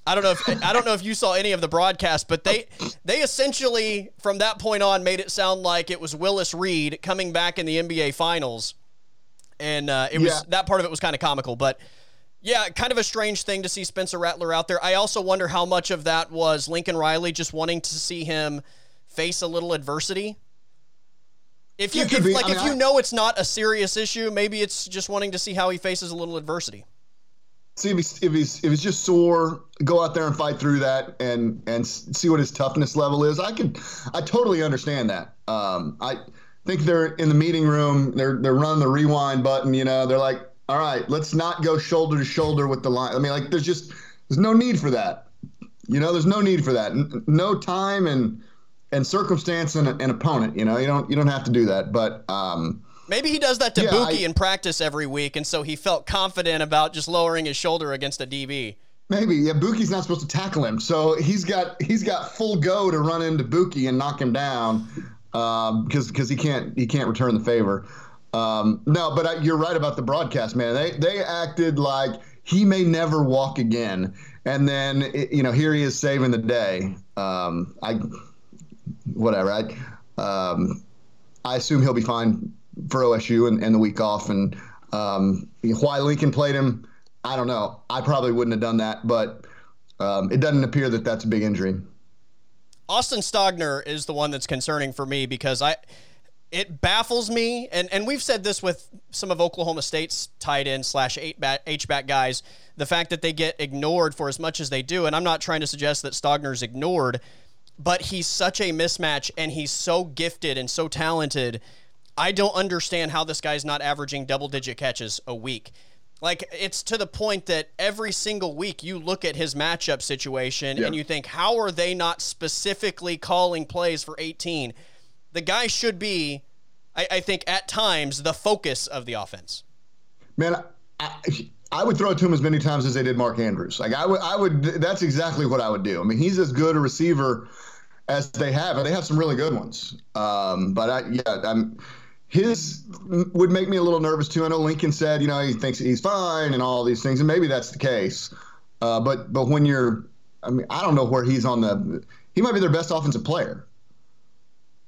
I don't know if I don't know if you saw any of the broadcast, but they they essentially from that point on made it sound like it was Willis Reed coming back in the NBA Finals, and uh, it was yeah. that part of it was kind of comical, but. Yeah, kind of a strange thing to see Spencer Rattler out there. I also wonder how much of that was Lincoln Riley just wanting to see him face a little adversity if you if, like I mean, if you know it's not a serious issue, maybe it's just wanting to see how he faces a little adversity. See if he's if he's if he's just sore, go out there and fight through that, and and see what his toughness level is. I can, I totally understand that. Um, I think they're in the meeting room. They're they're running the rewind button. You know, they're like, all right, let's not go shoulder to shoulder with the line. I mean, like, there's just there's no need for that. You know, there's no need for that. No time and and circumstance and an opponent. You know, you don't you don't have to do that, but. Um, Maybe he does that to yeah, Bookie I, in practice every week, and so he felt confident about just lowering his shoulder against a DB. Maybe, yeah. Bookie's not supposed to tackle him, so he's got he's got full go to run into Bookie and knock him down because um, because he can't he can't return the favor. Um, no, but I, you're right about the broadcast, man. They they acted like he may never walk again, and then it, you know here he is saving the day. Um, I whatever. I um, I assume he'll be fine for OSU and, and the week off. And um, why Lincoln played him, I don't know. I probably wouldn't have done that, but um, it doesn't appear that that's a big injury. Austin Stogner is the one that's concerning for me because I it baffles me, and, and we've said this with some of Oklahoma State's tight end slash H back guys, the fact that they get ignored for as much as they do. And I'm not trying to suggest that Stogner's ignored, but he's such a mismatch and he's so gifted and so talented. I don't understand how this guy's not averaging double digit catches a week. Like it's to the point that every single week you look at his matchup situation yeah. and you think, how are they not specifically calling plays for 18? The guy should be, I, I think, at times the focus of the offense. Man, I, I would throw it to him as many times as they did Mark Andrews. Like I would, I would. That's exactly what I would do. I mean, he's as good a receiver as they have, and they have some really good ones. Um, but I, yeah, I'm, his would make me a little nervous too. I know Lincoln said, you know, he thinks he's fine and all these things, and maybe that's the case. Uh, but but when you're, I mean, I don't know where he's on the. He might be their best offensive player.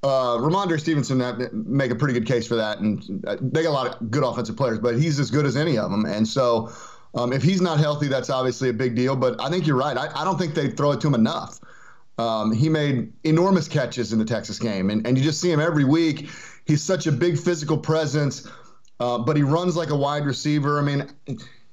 Uh, Rhamondre Stevenson make a pretty good case for that, and uh, they got a lot of good offensive players, but he's as good as any of them. And so, um, if he's not healthy, that's obviously a big deal. But I think you're right. I, I don't think they throw it to him enough. Um, he made enormous catches in the Texas game, and, and you just see him every week. He's such a big physical presence, uh, but he runs like a wide receiver. I mean,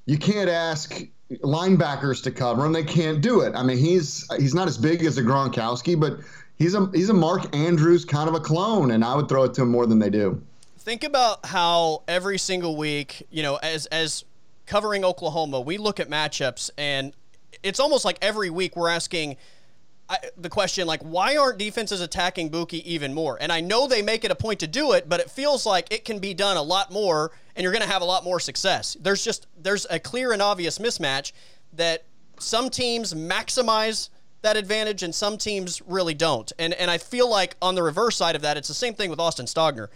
you can't ask linebackers to cover him; they can't do it. I mean, he's he's not as big as a Gronkowski, but he's a he's a Mark Andrews kind of a clone, and I would throw it to him more than they do. Think about how every single week, you know, as as covering Oklahoma, we look at matchups, and it's almost like every week we're asking I, the question like why aren't defenses attacking Bookie even more? And I know they make it a point to do it, but it feels like it can be done a lot more, and you're going to have a lot more success. There's just there's a clear and obvious mismatch that some teams maximize that advantage and some teams really don't. And and I feel like on the reverse side of that, it's the same thing with Austin Stogner.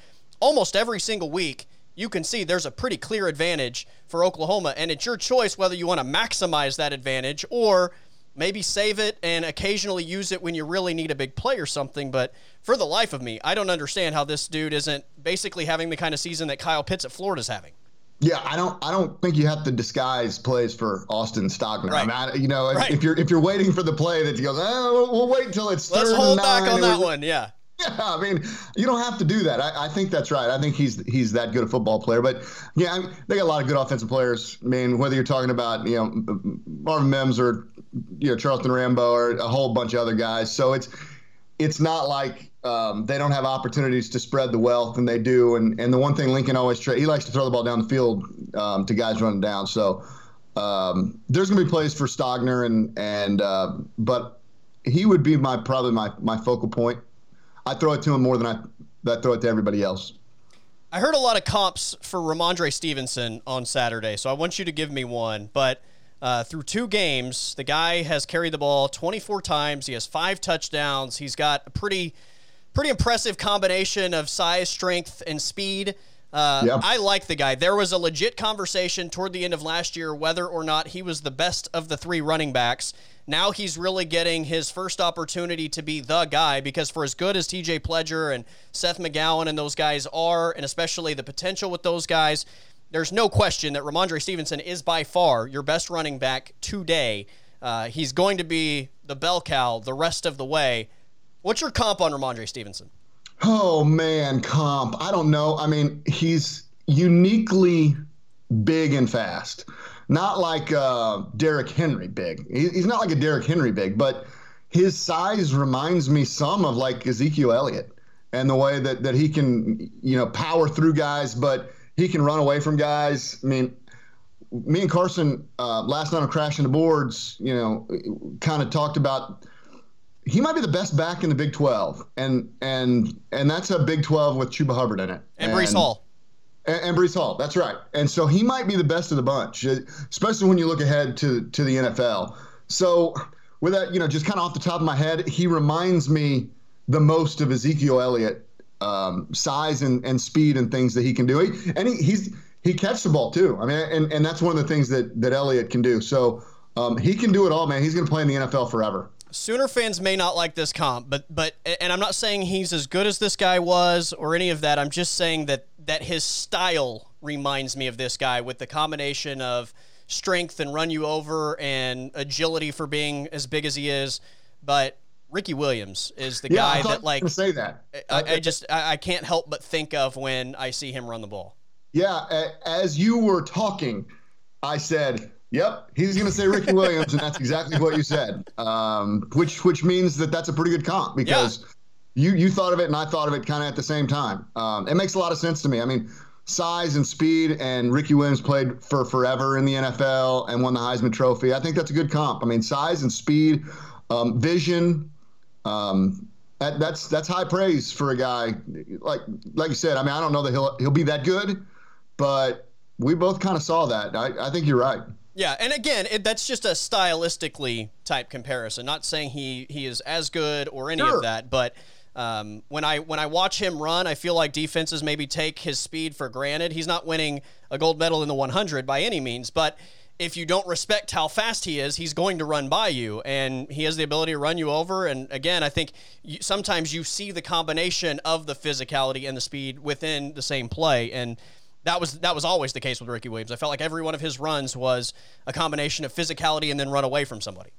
Almost every single week, you can see there's a pretty clear advantage for Oklahoma, and it's your choice whether you want to maximize that advantage or maybe save it and occasionally use it when you really need a big play or something. But for the life of me, I don't understand how this dude isn't basically having the kind of season that Kyle Pitts at Florida's having. Yeah, I don't. I don't think you have to disguise plays for Austin Stogner. Right. I mean, I, you know, right. if you're if you're waiting for the play that he goes, oh, we'll, wait until it's. Let's hold back on that one. Yeah. Yeah, I mean, you don't have to do that. I, I, think that's right. I think he's he's that good a football player. But yeah, I mean, they got a lot of good offensive players. I mean, whether you're talking about you know Marvin Mims or you know Charleston Rambo or a whole bunch of other guys. So it's it's not like um, they don't have opportunities to spread the wealth, and they do. And and the one thing Lincoln always tra- he likes to throw the ball down the field um, to guys running down. So um, there's going to be plays for Stogner, and and uh, but he would be my probably my my focal point. I throw it to him more than I, I throw it to everybody else. I heard a lot of comps for Rhamondre Stevenson on Saturday, so I want you to give me one. But uh, through two games, the guy has carried the ball 24 times. He has five touchdowns. He's got a pretty, pretty impressive combination of size, strength, and speed. Uh, yep. I like the guy. There was a legit conversation toward the end of last year whether or not he was the best of the three running backs. Now he's really getting his first opportunity to be the guy because for as good as TJ Pledger and Seth McGowan and those guys are, and especially the potential with those guys, there's no question that Rhamondre Stevenson is by far your best running back today. Uh, he's going to be the bell cow the rest of the way. What's your comp on Rhamondre Stevenson? Oh man, comp. I don't know. I mean, he's uniquely big and fast. Not like uh, Derrick Henry big. He's not like a Derrick Henry big, but his size reminds me some of like Ezekiel Elliott and the way that that he can you know power through guys, but he can run away from guys. I mean, me and Carson uh, last night on Crashing the Boards, you know, kind of talked about he might be the best back in the Big 12, and and and that's a Big 12 with Chuba Hubbard in it, and, and Breece Hall, and, and Breece Hall. That's right. And so he might be the best of the bunch, especially when you look ahead to to the NFL. So with that, you know, just kind of off the top of my head, he reminds me the most of Ezekiel Elliott, um, size and, and speed and things that he can do. He, and he, he's he catches the ball too. I mean, and, and that's one of the things that that Elliott can do. So um, he can do it all, man. He's going to play in the NFL forever. Sooner fans may not like this comp, but but and I'm not saying he's as good as this guy was or any of that. I'm just saying that that his style reminds me of this guy with the combination of strength and run you over and agility for being as big as he is. But Ricky Williams is the yeah, guy that like say that. I, I just I, I can't help but think of when I see him run the ball. Yeah, as you were talking, I said Yep, he's going to say Ricky Williams, and that's exactly what you said. Um, which which means that that's a pretty good comp because yeah. you you thought of it and I thought of it kind of at the same time. Um, it makes a lot of sense to me. I mean, size and speed, and Ricky Williams played for forever in the NFL and won the Heisman Trophy. I think that's a good comp. I mean, size and speed, um, vision. Um, that, that's that's high praise for a guy like like you said. I mean, I don't know that he'll he'll be that good, but we both kind of saw that. I, I think you're right. Yeah, and again, it, that's just a stylistically type comparison. Not saying he he is as good or any sure. of that, but um, when I when I watch him run, I feel like defenses maybe take his speed for granted. He's not winning a gold medal in the 100 by any means, but if you don't respect how fast he is, he's going to run by you, and he has the ability to run you over. And again, I think you, sometimes you see the combination of the physicality and the speed within the same play, and that was that was always the case with Ricky Williams. I felt like every one of his runs was a combination of physicality and then run away from somebody.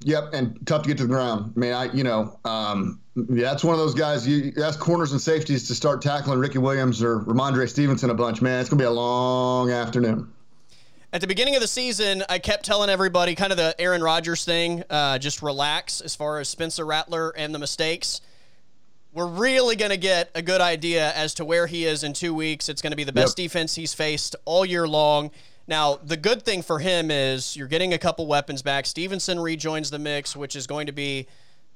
Yep, and tough to get to the ground. I mean, I you know, um, that's one of those guys. You ask corners and safeties to start tackling Ricky Williams or Rhamondre Stevenson a bunch. Man, it's gonna be a long afternoon. At the beginning of the season, I kept telling everybody kind of the Aaron Rodgers thing, uh, just relax as far as Spencer Rattler and the mistakes we're really going to get a good idea as to where he is in two weeks. It's going to be the best yep. defense he's faced all year long. Now, the good thing for him is you're getting a couple weapons back. Stevenson rejoins the mix, which is going to be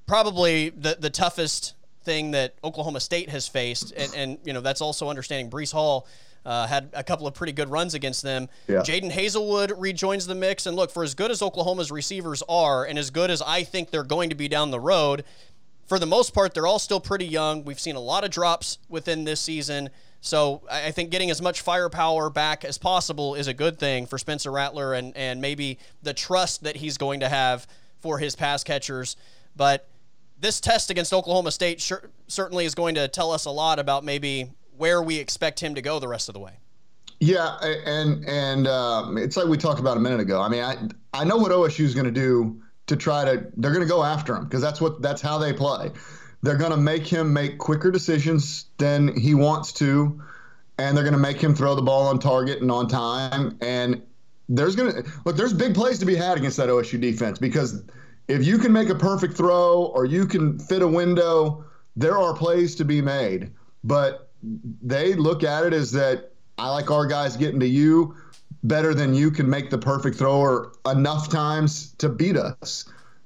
probably the, the toughest thing that Oklahoma State has faced. And, and you know, that's also understanding Breece Hall uh, had a couple of pretty good runs against them. Yeah. Jadon Haselwood rejoins the mix. And look, for as good as Oklahoma's receivers are, and as good as I think they're going to be down the road, for the most part, they're all still pretty young. We've seen a lot of drops within this season. So I think getting as much firepower back as possible is a good thing for Spencer Rattler and, and maybe the trust that he's going to have for his pass catchers. But this test against Oklahoma State sure, certainly is going to tell us a lot about maybe where we expect him to go the rest of the way. Yeah, and and um, it's like we talked about a minute ago. I mean, I I know what OSU is going to do to try to they're going to go after him because that's what that's how they play. They're going to make him make quicker decisions than he wants to and they're going to make him throw the ball on target and on time and there's going to look there's big plays to be had against that OSU defense because if you can make a perfect throw or you can fit a window, there are plays to be made. But they look at it as that I like our guys getting to you better than you can make the perfect thrower enough times to beat us.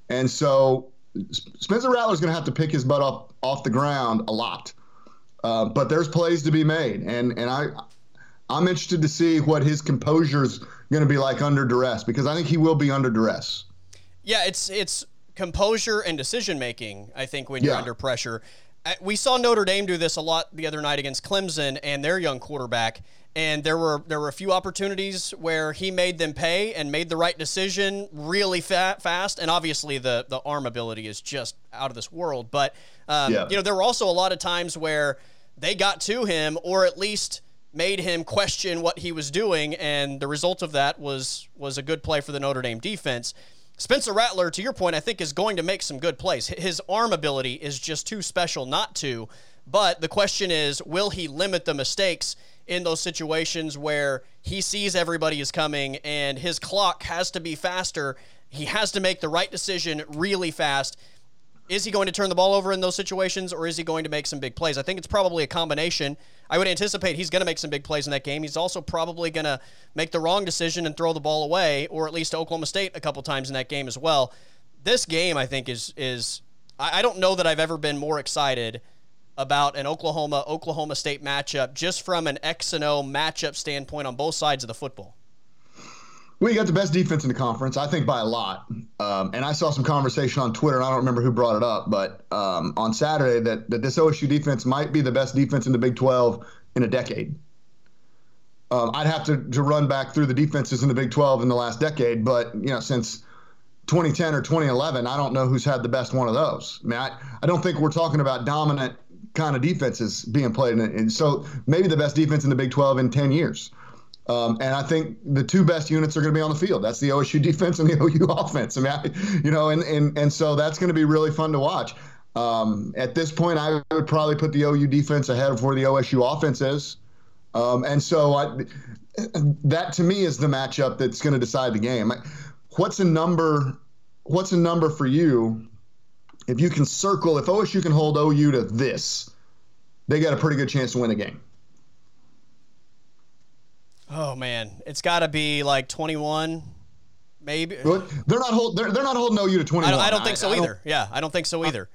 And so Spencer Rattler's going to have to pick his butt off off the ground a lot. uh, but there's plays to be made, and and I I'm interested to see what his composure is going to be like under duress because I think he will be under duress. Yeah, it's it's composure and decision making. I think when you're under pressure, we saw Notre Dame do this a lot the other night against Clemson and their young quarterback. And there were there were a few opportunities where he made them pay and made the right decision really fa- fast. And obviously the the arm ability is just out of this world. But um, yeah. you know there were also a lot of times where they got to him or at least made him question what he was doing. And the result of that was was a good play for the Notre Dame defense. Spencer Rattler, to your point, I think is going to make some good plays. His arm ability is just too special not to. But the question is, will he limit the mistakes in those situations where he sees everybody is coming and his clock has to be faster? He has to make the right decision really fast. Is he going to turn the ball over in those situations or is he going to make some big plays? I think it's probably a combination. I would anticipate he's going to make some big plays in that game. He's also probably going to make the wrong decision and throw the ball away, or at least to Oklahoma State a couple times in that game as well. This game, I think, is is I don't know that I've ever been more excited about an Oklahoma Oklahoma State matchup just from an X and O matchup standpoint on both sides of the football. We got the best defense in the conference, I think, by a lot. Um, and I saw some conversation on Twitter, and I don't remember who brought it up, but um, on Saturday that, that this OSU defense might be the best defense in the Big 12 in a decade. Um, I'd have to, to run back through the defenses in the Big 12 in the last decade, but you know, since 2010 or 2011, I don't know who's had the best one of those. I mean, I, I don't think we're talking about dominant kind of defenses being played, and so maybe the best defense in the Big 12 in 10 years. Um, and I think the two best units are going to be on the field. That's the OSU defense and the OU offense. I mean, I, you know, and, and and so that's going to be really fun to watch. Um, at this point, I would probably put the OU defense ahead of where the OSU offense is. Um, and so I, that to me is the matchup that's going to decide the game. What's a number? What's a number for you? If you can circle, if OSU can hold OU to this, they got a pretty good chance to win the game. Oh man, it's got to be like 21, maybe. They're not holding. they're, they're not holding OU to 21. I don't, I don't think so I, either. I yeah, I don't think so either.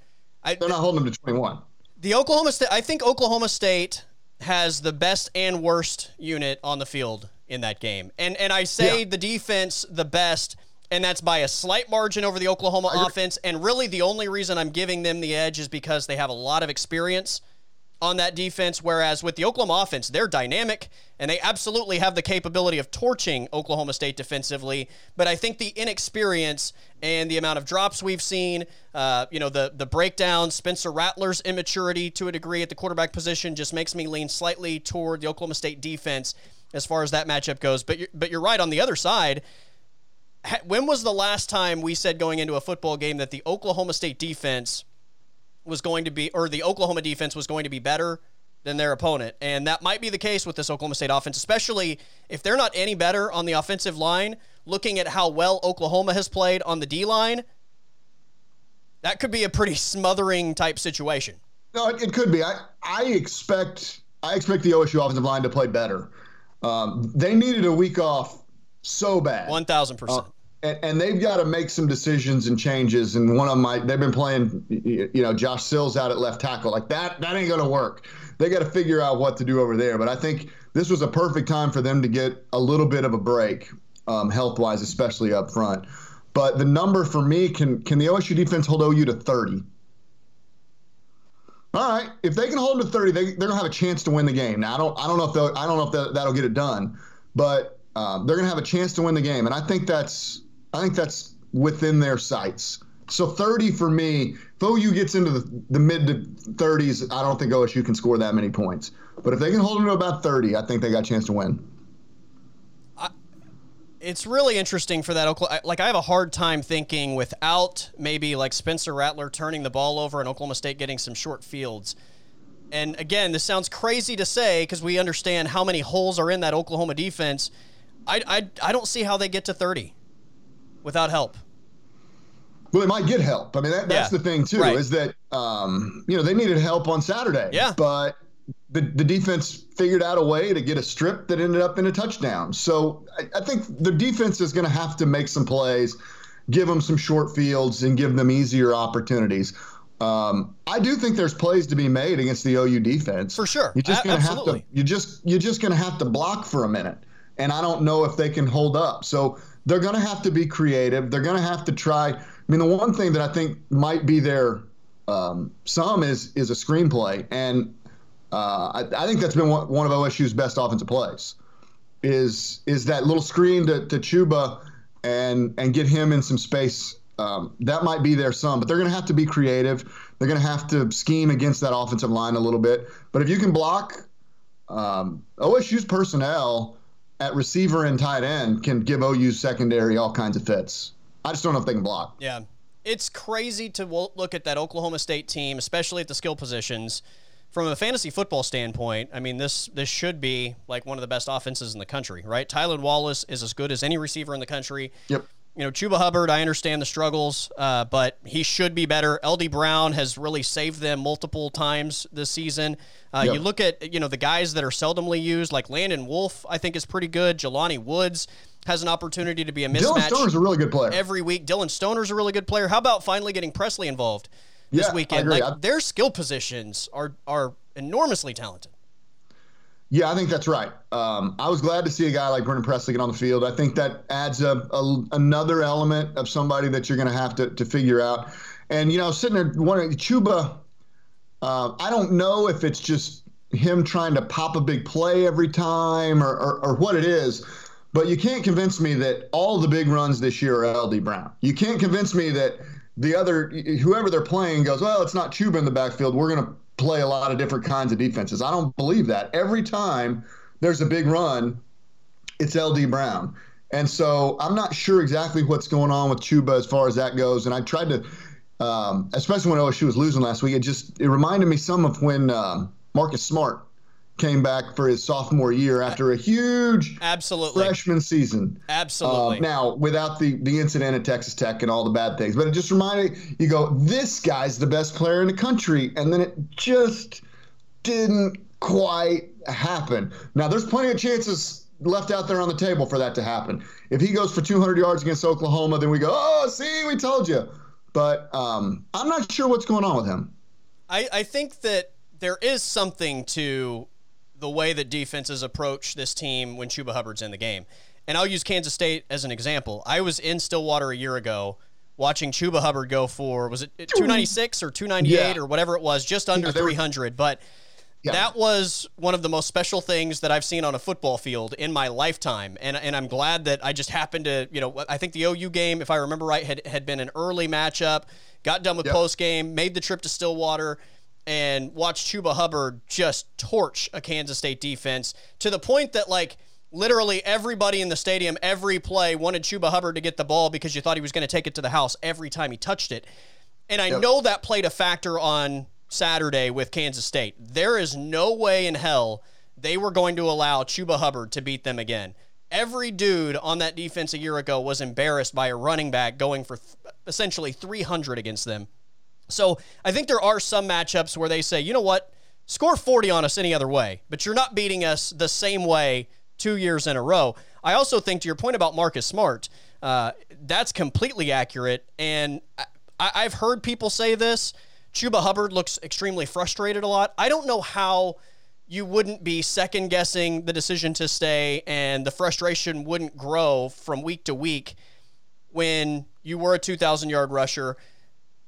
I, they're not holding them to 21. The Oklahoma State, I think Oklahoma State has the best and worst unit on the field in that game, and and I say yeah. the defense the best. And that's by a slight margin over the Oklahoma offense. And really, the only reason I'm giving them the edge is because they have a lot of experience on that defense. Whereas with the Oklahoma offense, they're dynamic and they absolutely have the capability of torching Oklahoma State defensively. But I think the inexperience and the amount of drops we've seen, uh, you know, the the breakdown, Spencer Rattler's immaturity to a degree at the quarterback position just makes me lean slightly toward the Oklahoma State defense as far as that matchup goes. But you're, but you're right on the other side. When was the last time we said going into a football game that the Oklahoma State defense was going to be, or the Oklahoma defense was going to be better than their opponent. And that might be the case with this Oklahoma State offense, especially if they're not any better on the offensive line. Looking at how well Oklahoma has played on the D line, that could be a pretty smothering type situation. No, it, it could be. I, I expect I expect the OSU offensive line to play better. Um, they needed a week off so bad. One thousand percent. And, and they've got to make some decisions and changes. And one of them might they've been playing, you know, Josh Sills out at left tackle. Like that, that ain't going to work. They got to figure out what to do over there. But I think this was a perfect time for them to get a little bit of a break, um, health wise, especially up front. But the number for me can can the OSU defense hold OU to 30? All right, if they can hold them to 30, they, they're gonna have a chance to win the game. Now I don't I don't know if I don't know if that, that'll get it done, but um, they're gonna have a chance to win the game, and I think that's I think that's within their sights. So 30 for me. If OU gets into the, the mid to 30s, I don't think OSU can score that many points. But if they can hold them to about 30, I think they got a chance to win. it's really interesting for that Oklahoma. Like I have a hard time thinking without maybe like Spencer Rattler turning the ball over and Oklahoma State getting some short fields. And again, this sounds crazy to say because we understand how many holes are in that Oklahoma defense. I, I, I don't see how they get to 30 without help. Well, they might get help. I mean, that, that's yeah. the thing too, right. is that um, you know they needed help on Saturday. Yeah. But the, the defense figured out a way to get a strip that ended up in a touchdown. So I, I think the defense is going to have to make some plays, give them some short fields, and give them easier opportunities. Um, I do think there's plays to be made against the OU defense. For sure. You're just gonna have to you just you're just gonna have to block for a minute. And I don't know if they can hold up. So they're gonna have to be creative. They're gonna have to try. I mean, the one thing that I think might be their um, some is is a screenplay, and uh, I, I think that's been one, one of OSU's best offensive plays. Is is that little screen to, to Chuba and and get him in some space um, that might be their some, but they're going to have to be creative. They're going to have to scheme against that offensive line a little bit. But if you can block, um, OSU's personnel at receiver and tight end can give OU secondary all kinds of fits. I just don't know if they can block. Yeah. It's crazy to look at that Oklahoma State team, especially at the skill positions. From a fantasy football standpoint, I mean this this should be like one of the best offenses in the country, right? Tylan Wallace is as good as any receiver in the country. Yep. You know, Chuba Hubbard, I understand the struggles, uh, but he should be better. LD Brown has really saved them multiple times this season. Uh, Yep. You look at you know the guys that are seldomly used, like Landon Wolf, I think is pretty good. Jelani Woods has an opportunity to be a mismatch. Dylan Stoner's a really good player. every week. Dylan Stoner's a really good player. How about finally getting Presley involved this Yeah, weekend? Like I- their skill positions are are enormously talented. Yeah, I think that's right. Um, I was glad to see a guy like Brennan Presley get on the field. I think that adds a, a another element of somebody that you're going to have to to figure out. And you know, sitting there wondering, Chuba, uh, I don't know if it's just him trying to pop a big play every time or, or, or what it is. But you can't convince me that all the big runs this year are LD Brown. You can't convince me that the other whoever they're playing goes, well, it's not Chuba in the backfield. We're going to play a lot of different kinds of defenses. I don't believe that. Every time there's a big run, it's LD Brown. And so I'm not sure exactly what's going on with Chuba as far as that goes. And I tried to, um, especially when OSU was losing last week, it just it reminded me some of when um, Marcus Smart came back for his sophomore year after a huge Absolutely, freshman season. absolutely. Uh, now, without the the incident at Texas Tech and all the bad things, but it just reminded you go, this guy's the best player in the country, and then it just didn't quite happen. Now, there's plenty of chances left out there on the table for that to happen. If he goes for 200 yards against Oklahoma, then we go, oh, see, we told you. But um, I'm not sure what's going on with him. I, I think that there is something to the way that defenses approach this team when Chuba Hubbard's in the game. And I'll use Kansas State as an example. I was in Stillwater a year ago watching Chuba Hubbard go for, was it 296 or 298 Yeah. or whatever it was, just under Yeah, they were- 300. But Yeah. that was one of the most special things that I've seen on a football field in my lifetime. And, and I'm glad that I just happened to, you know, I think the OU game, if I remember right, had, had been an early matchup, got done with post game, made the trip to Stillwater, and watch Chuba Hubbard just torch a Kansas State defense to the point that, like, literally everybody in the stadium, every play wanted Chuba Hubbard to get the ball because you thought he was going to take it to the house every time he touched it. And I Yep. know that played a factor on Saturday with Kansas State. There is no way in hell they were going to allow Chuba Hubbard to beat them again. Every dude on that defense a year ago was embarrassed by a running back going for th- essentially 300 against them. So I think there are some matchups where they say, you know what, score 40 on us any other way, but you're not beating us the same way two years in a row. I also think, to your point about Marcus Smart, uh, that's completely accurate. And I, I've heard people say this. Chuba Hubbard looks extremely frustrated a lot. I don't know how you wouldn't be second guessing the decision to stay and the frustration wouldn't grow from week to week when you were a 2,000 yard rusher.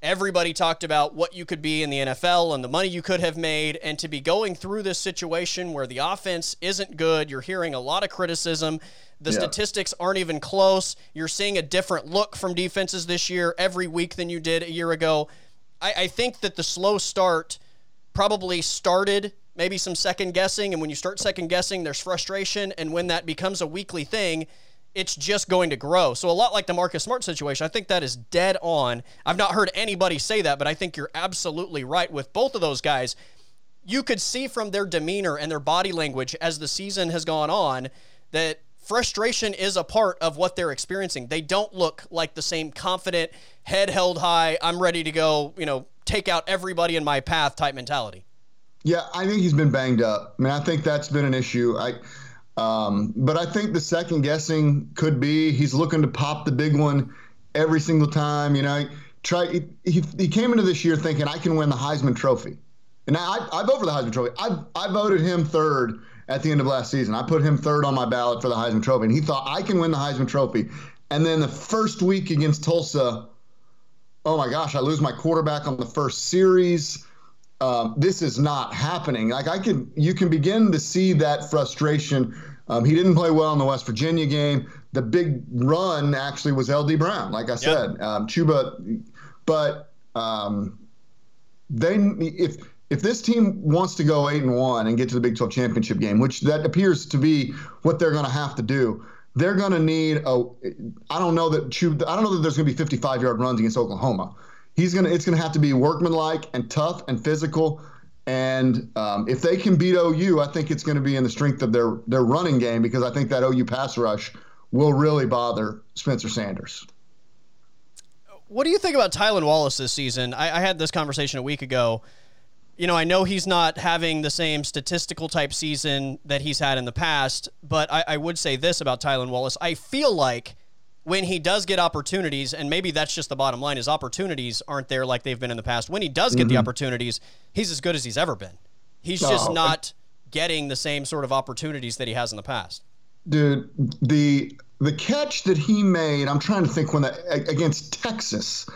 Everybody talked about what you could be in the NFL and the money you could have made. And to be going through this situation where the offense isn't good, you're hearing a lot of criticism. The Yeah. statistics aren't even close. You're seeing a different look from defenses this year every week than you did a year ago. I, I think that the slow start probably started maybe some second guessing. And when you start second guessing, there's frustration. And when that becomes a weekly thing, it's just going to grow. So a lot like the Marcus Smart situation, I think that is dead on. I've not heard anybody say that, but I think you're absolutely right with both of those guys. You could see from their demeanor and their body language as the season has gone on that frustration is a part of what they're experiencing. They don't look like the same confident, head held high, I'm ready to go, you know, take out everybody in my path type mentality. Yeah, I think he's been banged up. I mean, I think that's been an issue. I, um, but I think the second guessing could be he's looking to pop the big one every single time. You know, try. He, he came into this year thinking I can win the Heisman Trophy, and I I vote for the Heisman Trophy. I I voted him third at the end of last season. I put him third on my ballot for the Heisman Trophy, and he thought I can win the Heisman Trophy. And then the first week against Tulsa, oh my gosh, I lose my quarterback on the first series. Um, this is not happening. Like I can, you can begin to see that frustration. Um, he didn't play well in the West Virginia game. The big run actually was LD Brown, like I said, yep. um, Chuba. But um, they, if if this team wants to go eight and one and get to the Big 12 championship game, which that appears to be what they're going to have to do, they're going to need a. I don't know that Chuba. I don't know that there's going to be 55 yard runs against Oklahoma. He's gonna. It's to have to be workmanlike and tough and physical. And um, if they can beat OU, I think it's going to be in the strength of their their running game because I think that OU pass rush will really bother Spencer Sanders. What do you think about Tylan Wallace this season? I, I had this conversation a week ago you know, I know he's not having the same statistical type season that he's had in the past, but I, I would say this about Tylan Wallace. I feel like when he does get opportunities, and maybe that's just the bottom line, his opportunities aren't there like they've been in the past. When he does get mm-hmm. the opportunities, he's as good as he's ever been. He's just oh, not getting the same sort of opportunities that he has in the past. Dude, the the catch that he made, I'm trying to think when that against Texas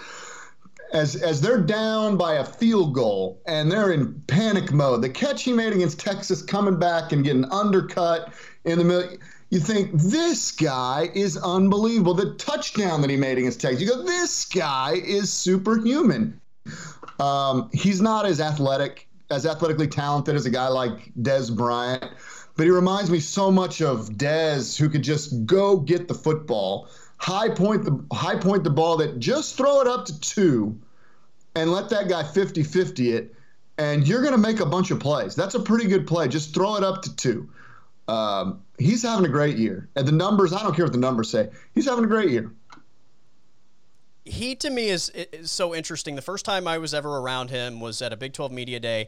as as they're down by a field goal and they're in panic mode. The catch he made against Texas, coming back and getting undercut in the middle. You think this guy is unbelievable. The touchdown that he made against Texas, you go, this guy is superhuman. Um, he's not as athletic, as athletically talented as a guy like Dez Bryant, but he reminds me so much of Dez, who could just go get the football high point the high point the ball that just throw it up to two and let that guy 50-50 it and you're going to make a bunch of plays that's a pretty good play just throw it up to two um, he's having a great year and the numbers i don't care what the numbers say he's having a great year he to me is, is so interesting the first time i was ever around him was at a big 12 media day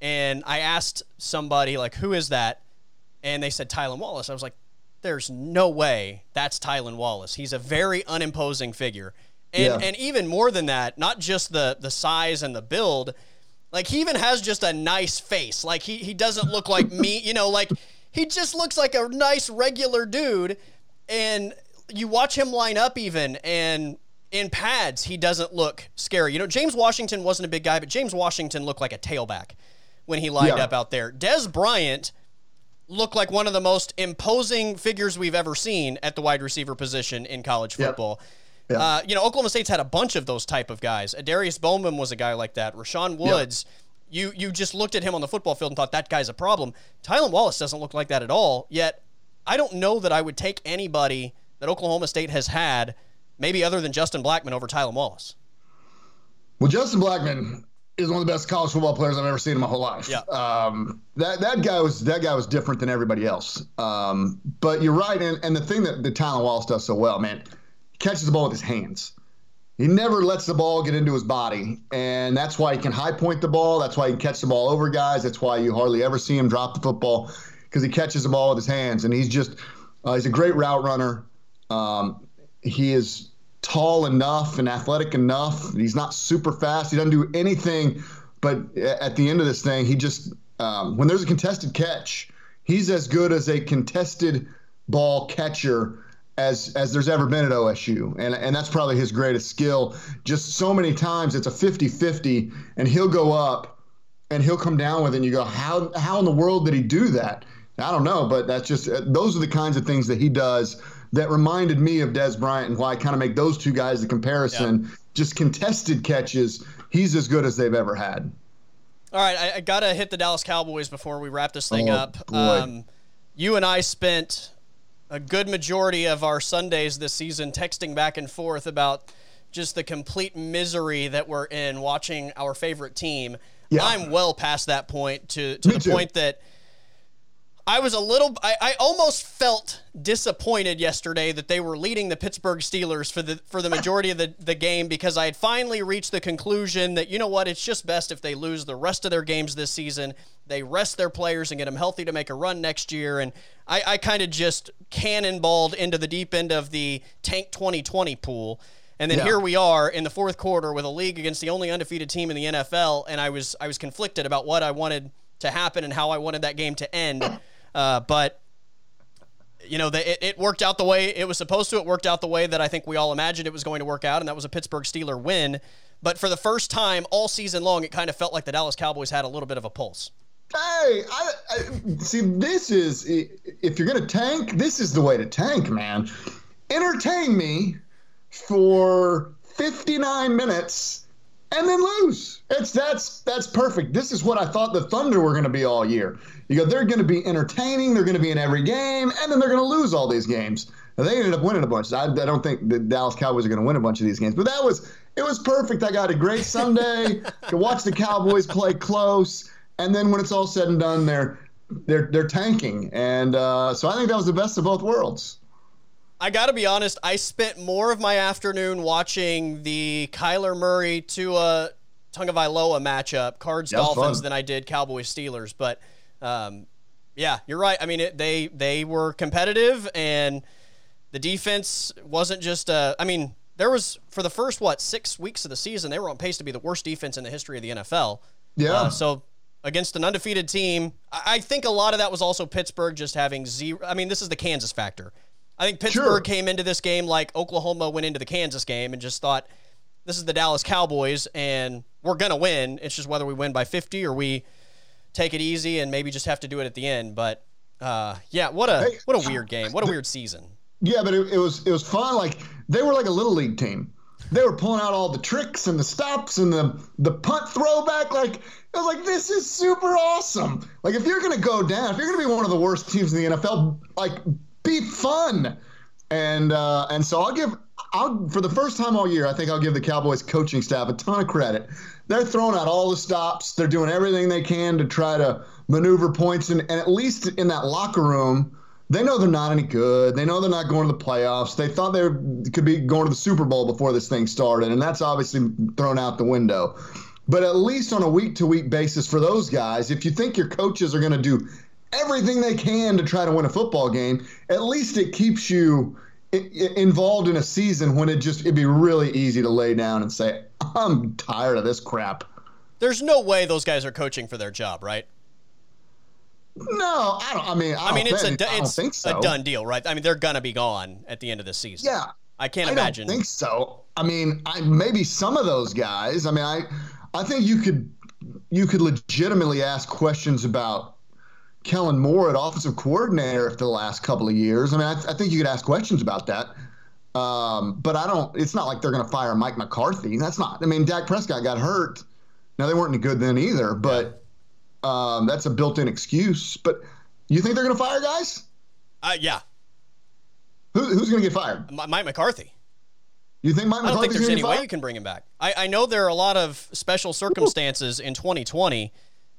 and i asked somebody like who is that and they said Tylan wallace i was like there's no way that's Tylan Wallace. He's a very unimposing figure. And yeah. and even more than that, not just the the size and the build, like he even has just a nice face. Like he he doesn't look like me, you know, like he just looks like a nice regular dude and you watch him line up even and in pads he doesn't look scary. You know, James Washington wasn't a big guy, but James Washington looked like a tailback when he lined yeah. up out there. Dez Bryant look like one of the most imposing figures we've ever seen at the wide receiver position in college football. Yep. Uh, you know, Oklahoma State's had a bunch of those type of guys. Darius Bowman was a guy like that. Rashaun Woods. Yep. You you just looked at him on the football field and thought that guy's a problem. Tylan Wallace doesn't look like that at all. Yet I don't know that I would take anybody that Oklahoma State has had, maybe other than Justin Blackmon over Tylan Wallace. Well, Justin Blackmon is one of the best college football players I've ever seen in my whole life. Yeah. Um, that that guy was that guy was different than everybody else. Um, but you're right, and, and the thing that the Tylan Wallace does so well, man, catches the ball with his hands. He never lets the ball get into his body, and that's why he can high point the ball. That's why he can catch the ball over guys. That's why you hardly ever see him drop the football because he catches the ball with his hands, and he's just uh, he's a great route runner. Um, he is tall enough and athletic enough. He's not super fast. He doesn't do anything. But at the end of this thing, he just um, when there's a contested catch, he's as good as a contested ball catcher as as there's ever been at OSU. And and that's probably his greatest skill. Just so many times it's a 50-50 and he'll go up and he'll come down with it and you go, How how in the world did he do that? I don't know, but that's just those are the kinds of things that he does that reminded me of Dez Bryant and why I kind of make those two guys the comparison. Yeah. Just contested catches, he's as good as they've ever had. All right, I, I got to hit the Dallas Cowboys before we wrap this thing oh, up. Um, you and I spent a good majority of our Sundays this season texting back and forth about just the complete misery that we're in watching our favorite team. Yeah. I'm well past that point to, to the too. point that – I was a little, I, I almost felt disappointed yesterday that they were leading the Pittsburgh Steelers for the for the majority of the, the game because I had finally reached the conclusion that you know what, it's just best if they lose the rest of their games this season. They rest their players and get them healthy to make a run next year. And I, I kind of just cannonballed into the deep end of the tank 2020 pool. And then Yeah. here we are in the fourth quarter with a league against the only undefeated team in the NFL, and I was I was conflicted about what I wanted to happen and how I wanted that game to end. Uh, but you know, the, it, it worked out the way it was supposed to. It worked out the way that I think we all imagined it was going to work out, and that was a Pittsburgh Steeler win. But for the first time all season long, it kind of felt like the Dallas Cowboys had a little bit of a pulse. Hey, I, I see. This is if you're gonna tank, this is the way to tank, man. Entertain me for 59 minutes and then lose. It's that's that's perfect. This is what I thought the Thunder were gonna be all year. You go, they're gonna be entertaining. They're gonna be in every game, and then they're gonna lose all these games. And they ended up winning a bunch. I, I don't think the Dallas Cowboys are going to win a bunch of these games, but that was it was perfect. I got a great Sunday. to watch the Cowboys play close and then when it's all said and done, they're they're they're tanking, and uh, so I think that was the best of both worlds. I got to be honest. I spent more of my afternoon watching the Kyler Murray to a Tungavailoa matchup, Cards Dolphins, fun. than I did Cowboys Steelers. But um, yeah, you're right. I mean, it, they they were competitive, and the defense wasn't just. Uh, I mean, there was for the first what six weeks of the season, they were on pace to be the worst defense in the history of the NFL. Yeah. Uh, so against an undefeated team, I I think a lot of that was also Pittsburgh just having zero. I mean, this is the Kansas factor. I think Pittsburgh Sure. came into this game like Oklahoma went into the Kansas game and just thought, this is the Dallas Cowboys and we're going to win. It's just whether we win by 50 or we take it easy and maybe just have to do it at the end. But uh, yeah, what a Hey, what a weird game. What a weird season. Yeah, but it, it was it was fun. Like they were like a little league team. They were pulling out all the tricks and the stops and the the punt throwback. Like I was like, this is super awesome. Like if you're gonna go down, if you're gonna be one of the worst teams in the NFL, like be fun. And uh, and so I'll give I'll for the first time all year, I think I'll give the Cowboys coaching staff a ton of credit. They're throwing out all the stops. They're doing everything they can to try to maneuver points and, and at least in that locker room, they know they're not any good. They know they're not going to the playoffs. They thought they could be going to the Super Bowl before this thing started, and that's obviously thrown out the window. But at least on a week to week basis for those guys, if you think your coaches are going to do everything they can to try to win a football game, at least it keeps you involved in a season when it just it'd be really easy to lay down and say, "I'm tired of this crap." There's no way those guys are coaching for their job, right? No, I don't. I mean, I, I mean, don't it's a think, I don't it's so. a done deal, right? I mean, they're gonna be gone at the end of the season. Yeah, I can't I imagine. don't think so. I mean, I, maybe some of those guys. I mean, I, I think you could, you could legitimately ask questions about Kellen Moore at offensive coordinator for the last couple of years. I mean, I, I think you could ask questions about that. Um, but I don't. It's not like they're going to fire Mike McCarthy. That's not. I mean, Dak Prescott got hurt. Now they weren't any good then either. But um, that's a built-in excuse. But you think they're going to fire guys? uh, yeah, Who, who's going to get fired? Mike McCarthy. You think Mike I don't think there's any way you can bring him back. I, I know there are a lot of special circumstances in 2020,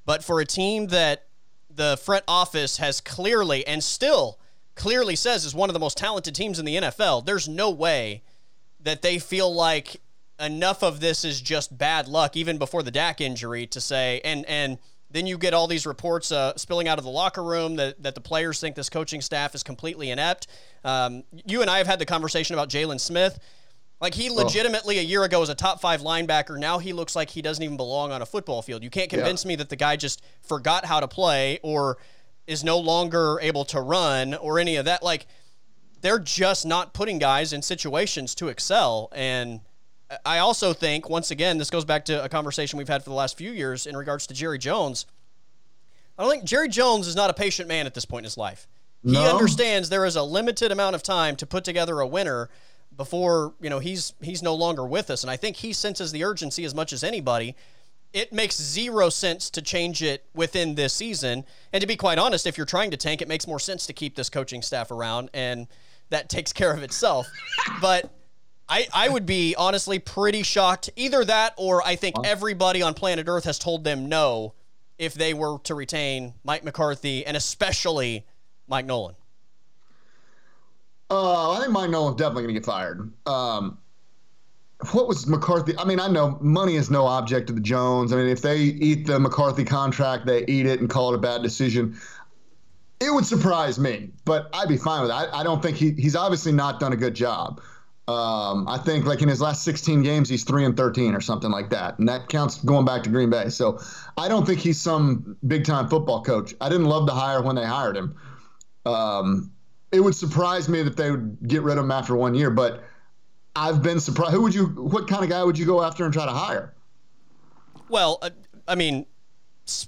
but for a team that the front office has clearly and still clearly says is one of the most talented teams in the NFL, there's no way that they feel like enough of this is just bad luck, even before the Dak injury, to say and and then you get all these reports uh, spilling out of the locker room that, that the players think this coaching staff is completely inept. Um, you and I have had the conversation about Jaylon Smith. Like he legitimately a year ago was a top five linebacker. Now he looks like he doesn't even belong on a football field. You can't convince me that the guy just forgot how to play or is no longer able to run or any of that. Like they're just not putting guys in situations to excel. And I also think, once again, this goes back to a conversation we've had for the last few years in regards to Jerry Jones. I don't think Jerry Jones is not a patient man at this point in his life. He understands there is a limited amount of time to put together a winner before you know he's he's no longer with us, and I think he senses the urgency as much as anybody. It makes zero sense to change it within this season, and to be quite honest, if you're trying to tank, it makes more sense to keep this coaching staff around, and that takes care of itself. but I, I would be honestly pretty shocked. Either that, or I think everybody on planet Earth has told them no if they were to retain Mike McCarthy and especially Mike Nolan. Uh, I think Mike Nolan's definitely going to get fired. Um, what was McCarthy? I mean, I know money is no object to the Jones. I mean, if they eat the McCarthy contract, they eat it and call it a bad decision. It would surprise me, but I'd be fine with it. I, I don't think he, he's obviously not done a good job. Um, I think like in his last 16 games, he's three and 13 or something like that, and that counts going back to Green Bay. So I don't think he's some big time football coach. I didn't love the hire when they hired him. Um, it would surprise me that they would get rid of him after one year, but I've been surprised. Who would you? What kind of guy would you go after and try to hire? Well, uh, I mean,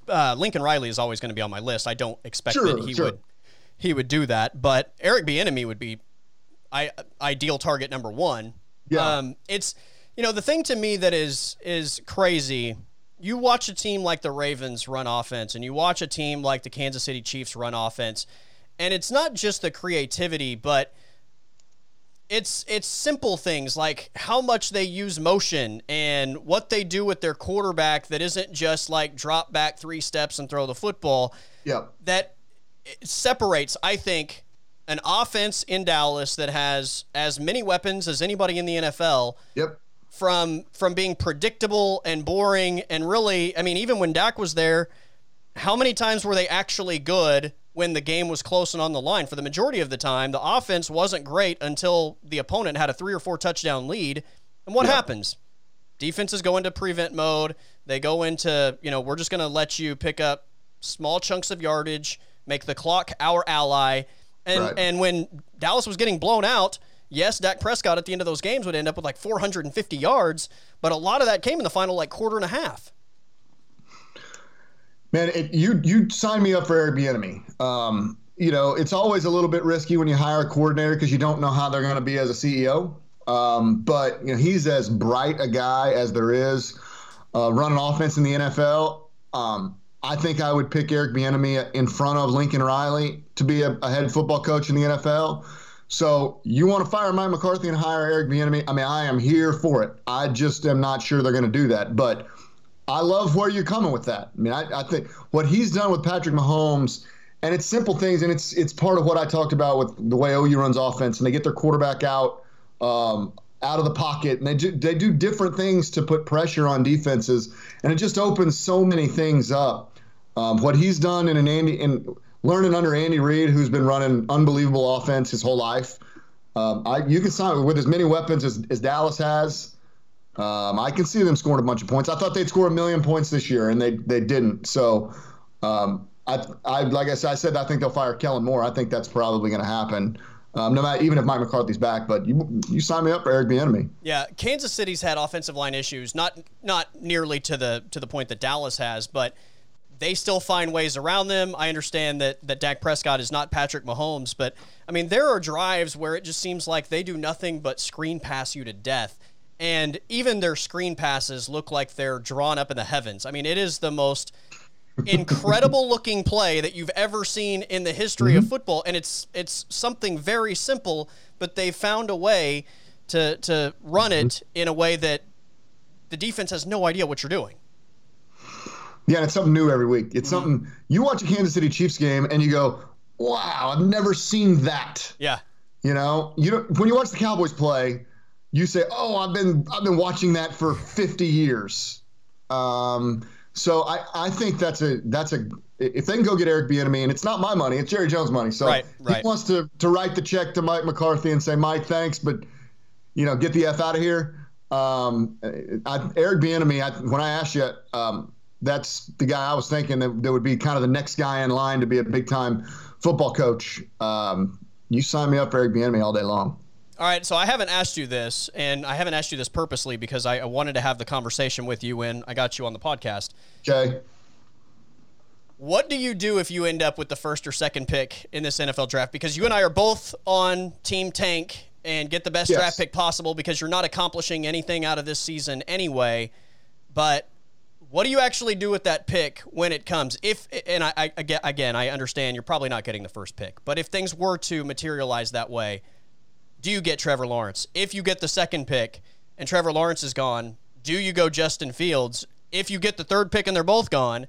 uh, Lincoln Riley is always going to be on my list. I don't expect Sure, that he sure. would he would do that, but Eric Bieniemy would be I ideal target number one. Yeah. Um, it's you know the thing to me that is is crazy. You watch a team like the Ravens run offense, and you watch a team like the Kansas City Chiefs run offense, and it's not just the creativity, but it's it's simple things like how much they use motion and what they do with their quarterback that isn't just like drop back three steps and throw the football Yep. that separates, I think, an offense in Dallas that has as many weapons as anybody in the NFL Yep. from from being predictable and boring and really, I mean, even when Dak was there, how many times were they actually good when the game was close and on the line? For the majority of the time, the offense wasn't great until the opponent had a three or four touchdown lead. And what Yeah. happens? Defenses go into prevent mode. They go into, you know, we're just going to let you pick up small chunks of yardage, make the clock our ally. And Right. and when Dallas was getting blown out, yes, Dak Prescott at the end of those games would end up with like 450 yards, but a lot of that came in the final like quarter and a half. Man, it, you you signed me up for Eric Bieniemy. Um, you know, it's always a little bit risky when you hire a coordinator because you don't know how they're going to be as a CEO. Um, but you know, he's as bright a guy as there is uh, running offense in the NFL. Um, I think I would pick Eric Bieniemy in front of Lincoln Riley to be a, a head football coach in the NFL. So you want to fire Mike McCarthy and hire Eric Bieniemy? I mean, I am here for it. I just am not sure they're going to do that, but. I love where you're coming with that. I mean, I, I think what he's done with Patrick Mahomes, and it's simple things, and it's it's part of what I talked about with the way OU runs offense, and they get their quarterback out um, out of the pocket, and they do, they do different things to put pressure on defenses, and it just opens so many things up. Um, what he's done in an Andy in learning under Andy Reid, who's been running unbelievable offense his whole life. Um, I, you can sign with as many weapons as, as Dallas has. Um, I can see them scoring a bunch of points. I thought they'd score a million points this year, and they they didn't. So, um, I, I like I said, I said I think they'll fire Kellen Moore. I think that's probably going to happen. Um, no matter even if Mike McCarthy's back, but you you sign me up for Eric Bieniemy. Yeah, Kansas City's had offensive line issues, not not nearly to the to the point that Dallas has, but they still find ways around them. I understand that that Dak Prescott is not Patrick Mahomes, but I mean there are drives where it just seems like they do nothing but screen pass you to death. And even their screen passes look like they're drawn up in the heavens. I mean, it is the most incredible looking play that you've ever seen in the history of mm-hmm. football and it's it's something very simple but they found a way to to run it mm-hmm. in a way that the defense has no idea what you're doing Yeah, it's something new every week. It's mm-hmm. something you watch a Kansas City Chiefs game and you go, "Wow, I've never seen that." yeah You know, you don't, when you watch the Cowboys play, you say, "Oh, I've been I've been watching that for 50 years." Um, so I, I think that's a that's a if they can go get Eric Bieniemy and it's not my money, it's Jerry Jones' money. So Right, right. he wants to to write the check to Mike McCarthy and say, "Mike, thanks, but you know, get the f out of here." Um, I, Eric Bieniemy, I, when I asked you, um, that's the guy I was thinking that, that would be kind of the next guy in line to be a big time football coach. Um, you sign me up for Eric Bieniemy all day long. All right so i haven't asked you this and i haven't asked you this purposely because I, I wanted to have the conversation with you when i got you on the podcast Okay. What do you do if you end up with the first or second pick in this NFL draft? Because you and I are both on Team Tank and get the best Yes. draft pick possible because you're not accomplishing anything out of this season anyway. But what do you actually do with that pick when it comes? If and I, I again, again, I understand you're probably not getting the first pick, but if things were to materialize that way, do you get Trevor Lawrence? If you get the second pick and Trevor Lawrence is gone, do you go Justin Fields? If you get the third pick and they're both gone,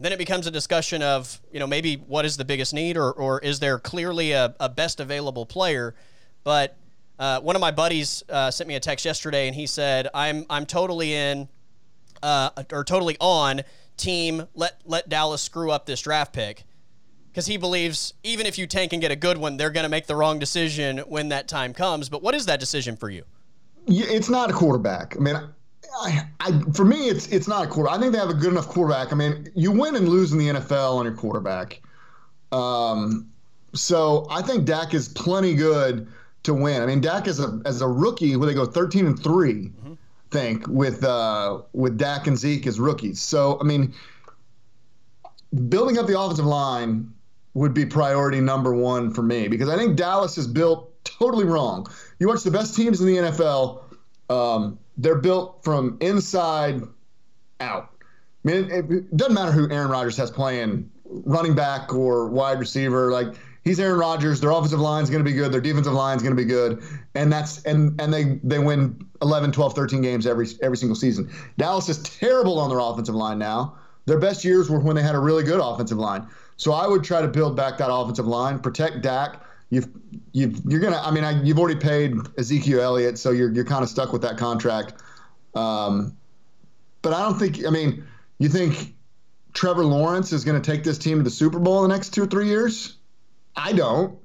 then it becomes a discussion of, you know, maybe what is the biggest need or, or is there clearly a, a best available player? But uh, one of my buddies uh, sent me a text yesterday and he said, I'm, I'm totally in uh, or totally on team let, let Dallas screw up this draft pick. Because he believes even if you tank and get a good one, they're going to make the wrong decision when that time comes. But what is that decision for you? It's not a quarterback. I mean, I, I, for me, it's it's not a quarter. I think they have a good enough quarterback. I mean, you win and lose in the NFL on your quarterback. Um, so I think Dak is plenty good to win. I mean, Dak is a as a rookie, where they go 13 and 3 mm-hmm. I think with uh, with Dak and Zeke as rookies. So I mean, building up the offensive line would be priority number one for me because I think Dallas is built totally wrong. You watch the best teams in the NFL, um, they're built from inside out. I mean, it, it, doesn't matter who Aaron Rodgers has playing running back or wide receiver. Like he's Aaron Rodgers. Their offensive line is going to be good. Their defensive line is going to be good, and that's and and they they win 11, 12, 13 games every every single season. Dallas is terrible on their offensive line now. Their best years were when they had a really good offensive line. So I would try to build back that offensive line, protect Dak. You've, you've you're gonna. I mean, I, you've already paid Ezekiel Elliott, so you're you're kind of stuck with that contract. Um, but I don't think. I mean, you think Trevor Lawrence is going to take this team to the Super Bowl in the next two or three years? I don't.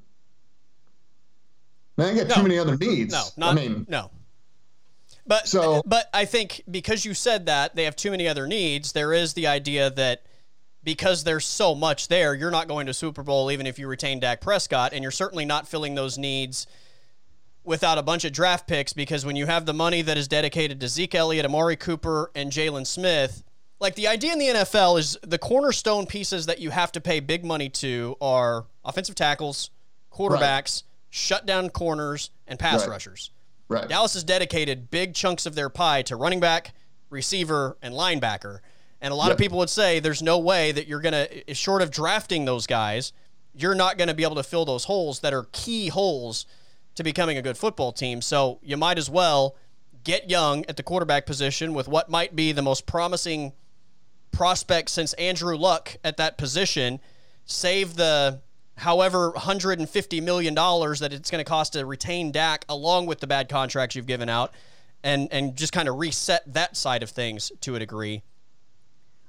Man, I got no. too many other needs. No, not, I mean, no. But so, but I think because you said that they have too many other needs, there is the idea that because there's so much there, you're not going to Super Bowl even if you retain Dak Prescott, and you're certainly not filling those needs without a bunch of draft picks because when you have the money that is dedicated to Zeke Elliott, Amari Cooper, and Jaylon Smith, like the idea in the NFL is the cornerstone pieces that you have to pay big money to are offensive tackles, quarterbacks, right. shut down corners, and pass right. rushers. Right. Dallas has dedicated big chunks of their pie to running back, receiver, and linebacker. And a lot yep. of people would say there's no way that you're going to, short of drafting those guys, you're not going to be able to fill those holes that are key holes to becoming a good football team. So you might as well get young at the quarterback position with what might be the most promising prospect since Andrew Luck at that position. Save the however $150 million that it's going to cost to retain Dak along with the bad contracts you've given out and, and just kind of reset that side of things to a degree.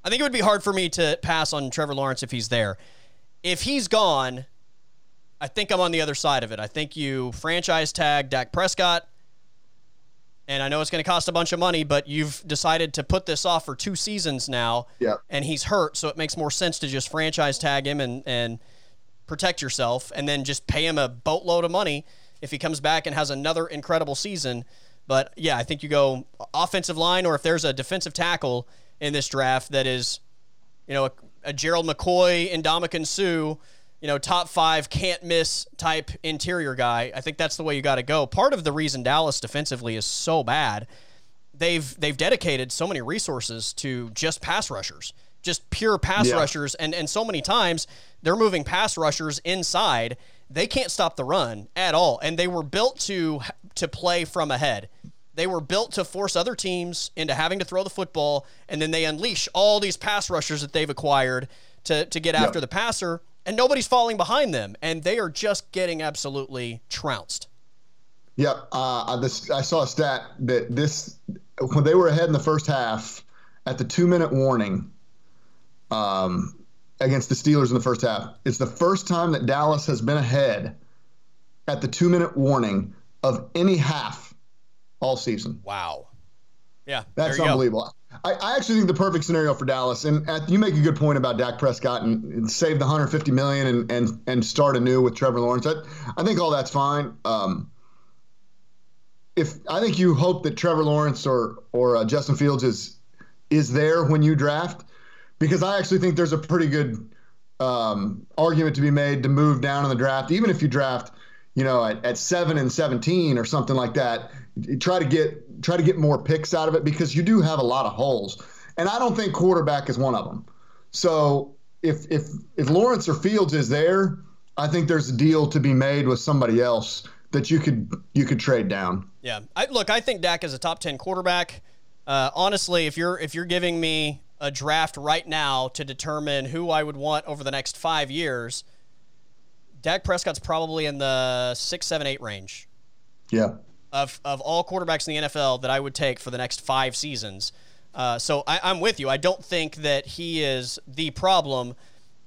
I think it would be hard for me to pass on Trevor Lawrence if he's there. If he's gone, I think I'm on the other side of it. I think you franchise tag Dak Prescott. And I know it's going to cost a bunch of money, but you've decided to put this off for two seasons now. Yeah. And he's hurt, so it makes more sense to just franchise tag him and, and protect yourself and then just pay him a boatload of money if he comes back and has another incredible season. But yeah, I think you go offensive line or if there's a defensive tackle – in this draft that is, you know, a, a Gerald McCoy and Ndamukong Suh, you know, top five can't miss type interior guy. I think that's the way you got to go. Part of the reason Dallas defensively is so bad, they've they've dedicated so many resources to just pass rushers, just pure pass yeah. rushers, and and so many times they're moving pass rushers inside. They can't stop the run at all, and they were built to to play from ahead. They were built to force other teams into having to throw the football, and then they unleash all these pass rushers that they've acquired to, to get after the passer, and nobody's falling behind them, and they are just getting absolutely trounced. Yep. Uh, this, I saw a stat that this, when they were ahead in the first half, at the two minute warning um, against the Steelers in the first half, it's the first time that Dallas has been ahead at the two minute warning of any half all season. Wow. Yeah, that's unbelievable. I, I, actually think the perfect scenario for Dallas, and you make a good point about Dak Prescott and, and save the 150 million and, and and start anew with Trevor Lawrence. I, I think all that's fine. Um, if I think you hope that Trevor Lawrence or or uh, Justin Fields is is there when you draft, because I actually think there's a pretty good um, argument to be made to move down in the draft, even if you draft, you know, at, at seven and 17 or something like that try to get try to get more picks out of it because you do have a lot of holes, and I don't think quarterback is one of them. So if if if Lawrence or Fields is there, I think there's a deal to be made with somebody else that you could you could trade down. Yeah, I, look, I think Dak is a top ten quarterback. Uh, honestly, if you're if you're giving me a draft right now to determine who I would want over the next five years, Dak Prescott's probably in the six, seven, eight range. Yeah of, of all quarterbacks in the NFL that I would take for the next five seasons. Uh, so I, I'm with you. I don't think that he is the problem,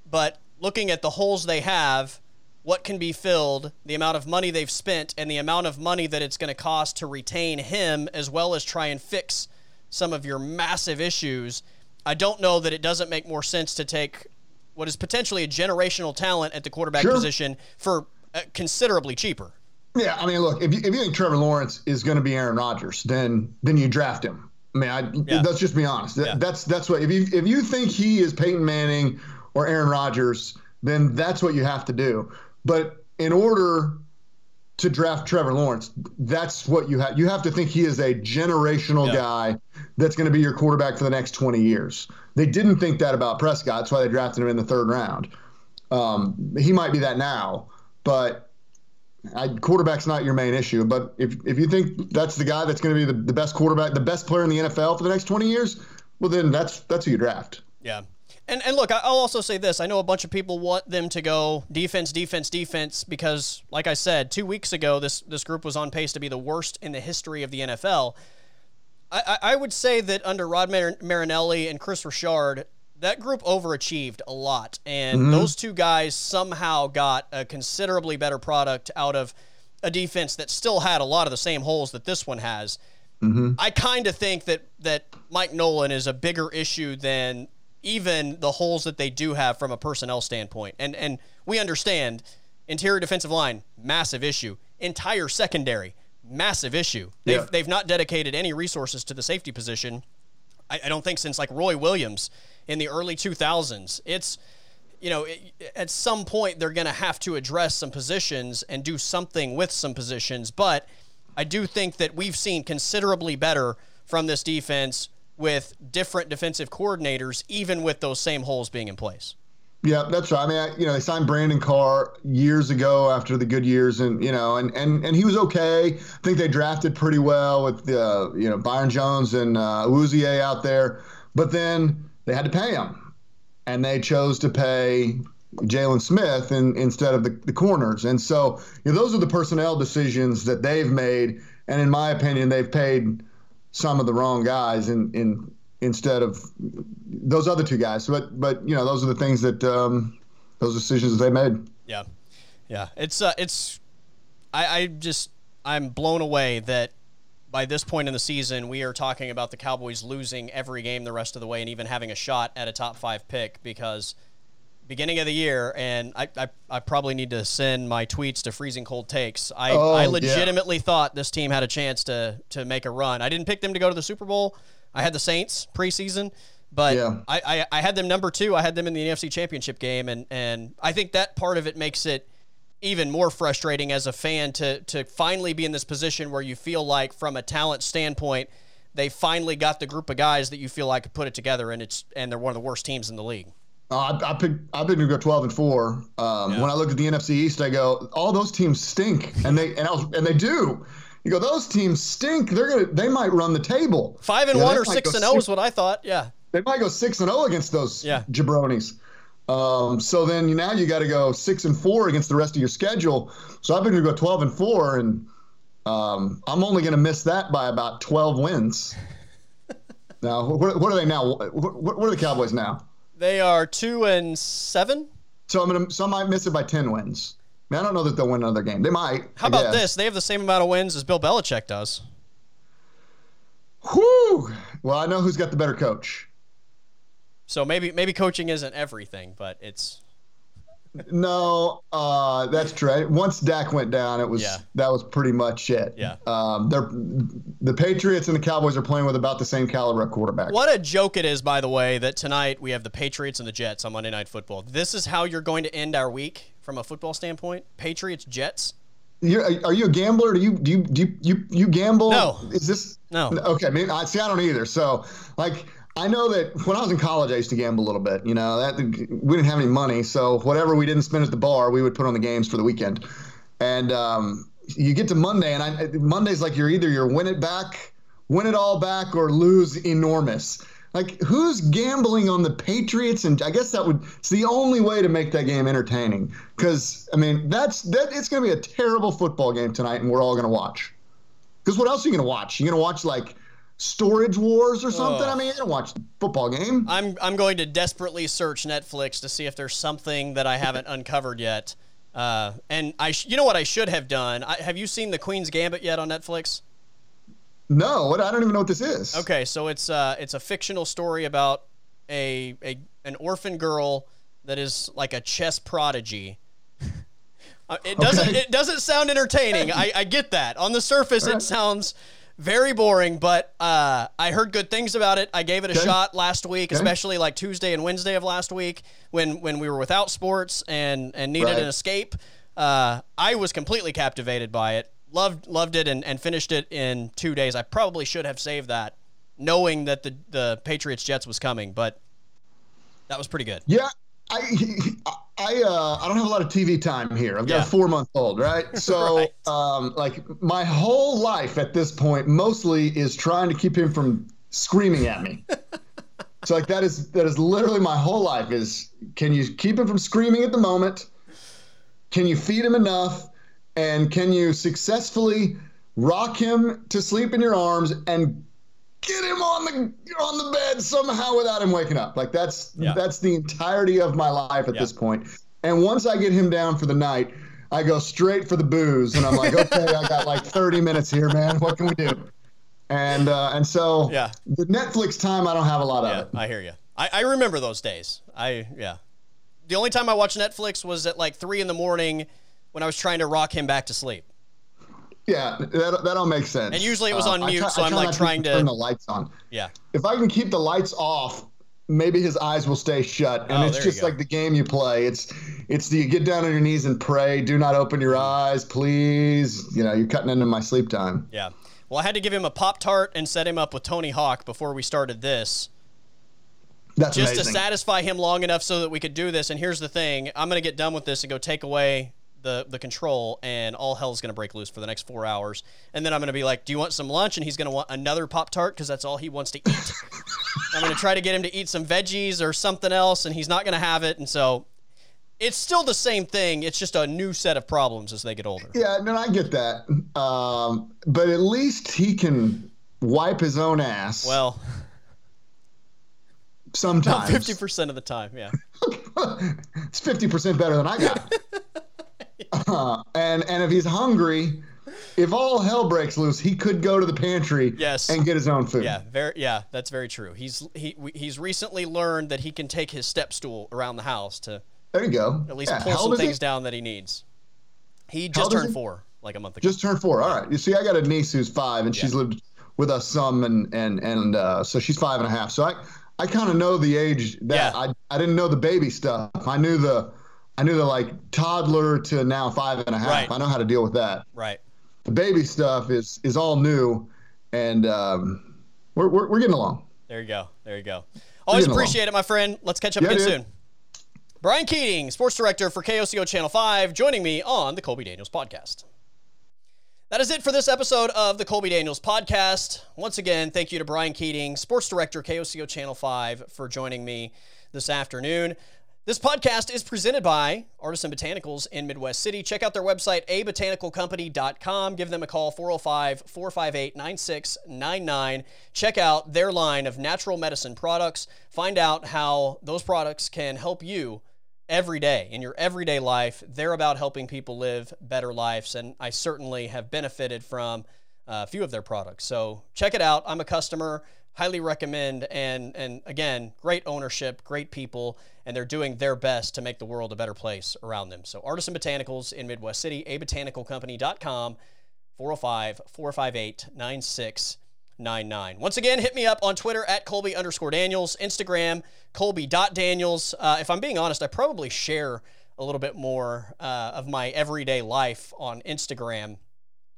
but looking at the holes they have, what can be filled, the amount of money they've spent, and the amount of money that it's going to cost to retain him, as well as try and fix some of your massive issues, I don't know that it doesn't make more sense to take what is potentially a generational talent at the quarterback sure. position for uh, considerably cheaper. Yeah, I mean, look, if you, if you think Trevor Lawrence is going to be Aaron Rodgers, then then you draft him. I mean, I, yeah. let's just be honest. Yeah. That's that's what if you if you think he is Peyton Manning or Aaron Rodgers, then that's what you have to do. But in order to draft Trevor Lawrence, that's what you have. You have to think he is a generational yeah. guy that's going to be your quarterback for the next 20 years. They didn't think that about Prescott. That's why they drafted him in the third round. Um, he might be that now, but I, quarterback's not your main issue. But if, if you think that's the guy that's going to be the, the best quarterback, the best player in the NFL for the next 20 years, well, then that's that's who you draft. Yeah. And, and look, I'll also say this. I know a bunch of people want them to go defense, defense, defense because, like I said, two weeks ago, this, this group was on pace to be the worst in the history of the NFL. I, I would say that under Rod Marinelli and Kris Richard, that group overachieved a lot. And mm-hmm. those two guys somehow got a considerably better product out of a defense that still had a lot of the same holes that this one has. Mm-hmm. I kind of think that, that Mike Nolan is a bigger issue than even the holes that they do have from a personnel standpoint. And and we understand interior defensive line, massive issue. Entire secondary, massive issue. They've yeah. they've not dedicated any resources to the safety position. I, I don't think since like Roy Williams in the early 2000s. It's you know, at some point they're going to have to address some positions and do something with some positions. But I do think that we've seen considerably better from this defense with different defensive coordinators, even with those same holes being in place. Yeah, that's right. I mean, I, you know, they signed Brandon Carr years ago after the good years, and you know, and and and he was okay. I think they drafted pretty well with uh, you know Byron Jones and uh, Awuzie out there, but then they had to pay him, and they chose to pay Jaylon Smith in, instead of the, the corners, and so you know, those are the personnel decisions that they've made, and in my opinion, they've paid some of the wrong guys in, in instead of those other two guys. But but you know those are the things that um, those decisions that they made. Yeah, yeah. It's uh, it's I, I just I'm blown away that by this point in the season we are talking about the Cowboys losing every game the rest of the way and even having a shot at a top five pick because beginning of the year, and I, I, I, probably need to send my tweets to freezing cold takes. I, oh, I legitimately yeah. thought this team had a chance to to make a run. I didn't pick them to go to the Super Bowl. I had the Saints preseason, but yeah. I, I, I had them number two. I had them in the NFC Championship game, and and I think that part of it makes it even more frustrating as a fan to to finally be in this position where you feel like, from a talent standpoint, they finally got the group of guys that you feel like could put it together, and it's and they're one of the worst teams in the league. Uh, I, I picked I picked to go twelve and four. Um, yeah. When I look at the NFC East, I go, all those teams stink, and they and, was, and they do. You go, those teams stink. They're gonna they might run the table. Five and one or six and zero oh is what I thought. Yeah, they might go six and zero oh against those yeah. jabronis. Um, so then now you got to go six and four against the rest of your schedule. So I've been going to go twelve and four, and um, I'm only going to miss that by about twelve wins. now, what, what, are they now? What, what are the Cowboys now? They are two and seven. So I'm gonna. Some might miss it by ten wins. I, mean, I don't know that they'll win another game. They might. How I about guess. this? They have the same amount of wins as Bill Belichick does. Whew. Well, I know who's got the better coach. So maybe maybe coaching isn't everything, but it's no, uh, that's true. Once Dak went down, it was yeah. that was pretty much it. Yeah. Um, they're the Patriots and the Cowboys are playing with about the same caliber of quarterback. What a joke it is, by the way, that tonight we have the Patriots and the Jets on Monday Night Football. This is how you're going to end our week from a football standpoint. Patriots Jets. You're, are you a gambler? Do you do you do you, you, you gamble? No. Is this no? Okay, I mean, I see. I don't either. So like I know that when I was in college, I used to gamble a little bit. You know, that we didn't have any money, so whatever we didn't spend at the bar, we would put on the games for the weekend. And um, you get to Monday, and I, Monday's like you're either you're win it back, win it all back, or lose enormous. Like who's gambling on the Patriots? And I guess that would it's the only way to make that game entertaining. Because I mean, that's that it's going to be a terrible football game tonight, and we're all going to watch. Because what else are you going to watch? You're going to watch like Storage Wars or something. I mean, I don't watch the football game. I'm I'm going to desperately search Netflix to see if there's something that I haven't uncovered yet. Uh, and I, sh- you know what I should have done? I, have you seen the Queen's Gambit yet on Netflix? No? I don't even know what this is. Okay, so it's uh, it's a fictional story about a a an orphan girl that is like a chess prodigy. uh, it doesn't okay. it doesn't sound entertaining. I, I get that. On the surface, right. it sounds very boring, but uh, I heard good things about it. I gave it a okay. shot last week, okay. especially like Tuesday and Wednesday of last week when when we were without sports and and needed right. an escape. Uh, I was completely captivated by it. Loved loved it and, and finished it in two days. I probably should have saved that, knowing that the the Patriots Jets was coming, but that was pretty good. Yeah, I I uh, I don't have a lot of TV time here. I've got yeah. a four month old, right? So right. Um, like my whole life at this point mostly is trying to keep him from screaming at me. so like that is that is literally my whole life is can you keep him from screaming at the moment? Can you feed him enough? And can you successfully rock him to sleep in your arms and get him on the on the bed somehow without him waking up. Like that's yeah. that's the entirety of my life at yeah. this point. And once I get him down for the night, I go straight for the booze, and I'm like, okay, I got like 30 minutes here, man. What can we do? And uh, and so yeah, the Netflix time, I don't have a lot yeah, of it. I hear you. I, I remember those days. I yeah. The only time I watched Netflix was at like three in the morning when I was trying to rock him back to sleep. Yeah, that, that all makes sense. And usually it was on uh, mute, so I'm like trying to turn the lights on. Yeah. If I can keep the lights off, maybe his eyes will stay shut. And oh, it's just like the game you play. It's it's the you get down on your knees and pray. Do not open your eyes, please. You know, you're cutting into my sleep time. Yeah. Well, I had to give him a pop tart and set him up with Tony Hawk before we started this. That's just amazing. to satisfy him long enough so that we could do this. And here's the thing: I'm going to get done with this and go take away the the control, and all hell's gonna break loose for the next four hours. And then I'm gonna be like, "Do you want some lunch?" And he's gonna want another pop tart because that's all he wants to eat. I'm gonna try to get him to eat some veggies or something else, and he's not gonna have it. And so it's still the same thing. It's just a new set of problems as they get older. Yeah, no, I get that. Um, but at least he can wipe his own ass. Well, sometimes. Fifty percent of the time, yeah. it's fifty percent better than I got. Uh, and and if he's hungry, if all hell breaks loose, he could go to the pantry yes. and get his own food. Yeah, very yeah, that's very true. He's he he's recently learned that he can take his step stool around the house to There you go. At least yeah. pull some things he? down that he needs. He just turned he? 4 like a month ago. Just turned 4. All right. You see I got a niece who's 5 and yeah. she's lived with us some and and and uh, so she's five and a half. So I I kind of know the age that yeah. I I didn't know the baby stuff. I knew the I knew the like toddler to now five and a half. Right. I know how to deal with that. Right. The baby stuff is is all new, and um, we're, we're, we're getting along. There you go. There you go. Always appreciate along. it, my friend. Let's catch up yeah, again dude. soon. Bryan Keating, sports director for KOCO Channel 5, joining me on the Colby Daniels podcast. That is it for this episode of the Colby Daniels podcast. Once again, thank you to Bryan Keating, sports director, KOCO Channel 5, for joining me this afternoon. This podcast is presented by Artisan Botanicals in Midwest City. Check out their website, abotanicalcompany.com. Give them a call, 405 458 9699. Check out their line of natural medicine products. Find out how those products can help you every day in your everyday life. They're about helping people live better lives, and I certainly have benefited from uh, a few of their products. So check it out. I'm a customer highly recommend and and again great ownership great people and they're doing their best to make the world a better place around them. So artisan botanicals in midwest city a abotanicalcompany.com 405-458-9699 once again hit me up on twitter at colby underscore daniels instagram colby.daniels uh, if i'm being honest i probably share a little bit more uh, of my everyday life on instagram.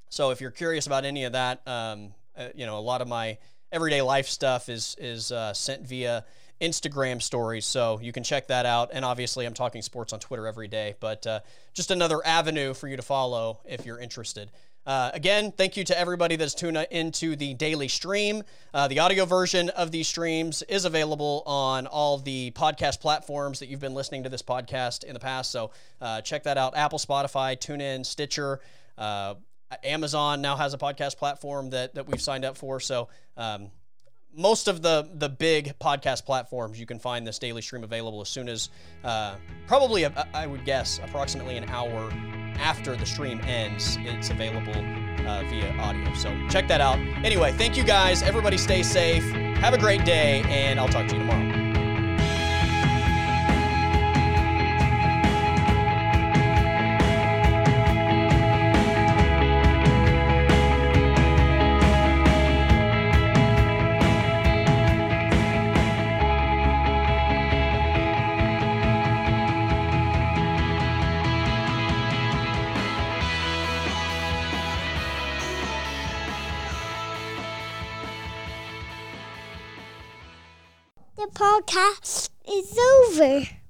So if you're curious about any of that um, uh, you know a lot of my everyday life stuff is is uh, sent via Instagram stories, so you can check that out. And obviously, I'm talking sports on Twitter every day, but uh, just another avenue for you to follow if you're interested. Uh, again, thank you to everybody that's tuned into the daily stream. Uh, the audio version of these streams is available on all the podcast platforms that you've been listening to this podcast in the past. So uh, check that out Apple, Spotify, TuneIn, Stitcher. Amazon now has a podcast platform that that we've signed up for. So um, most of the the big podcast platforms you can find this daily stream available as soon as uh, probably a, I would guess approximately an hour after the stream ends. It's available uh, via audio. So check that out. Anyway, thank you guys. Everybody stay safe. Have a great day, and I'll talk to you tomorrow. Podcast is over.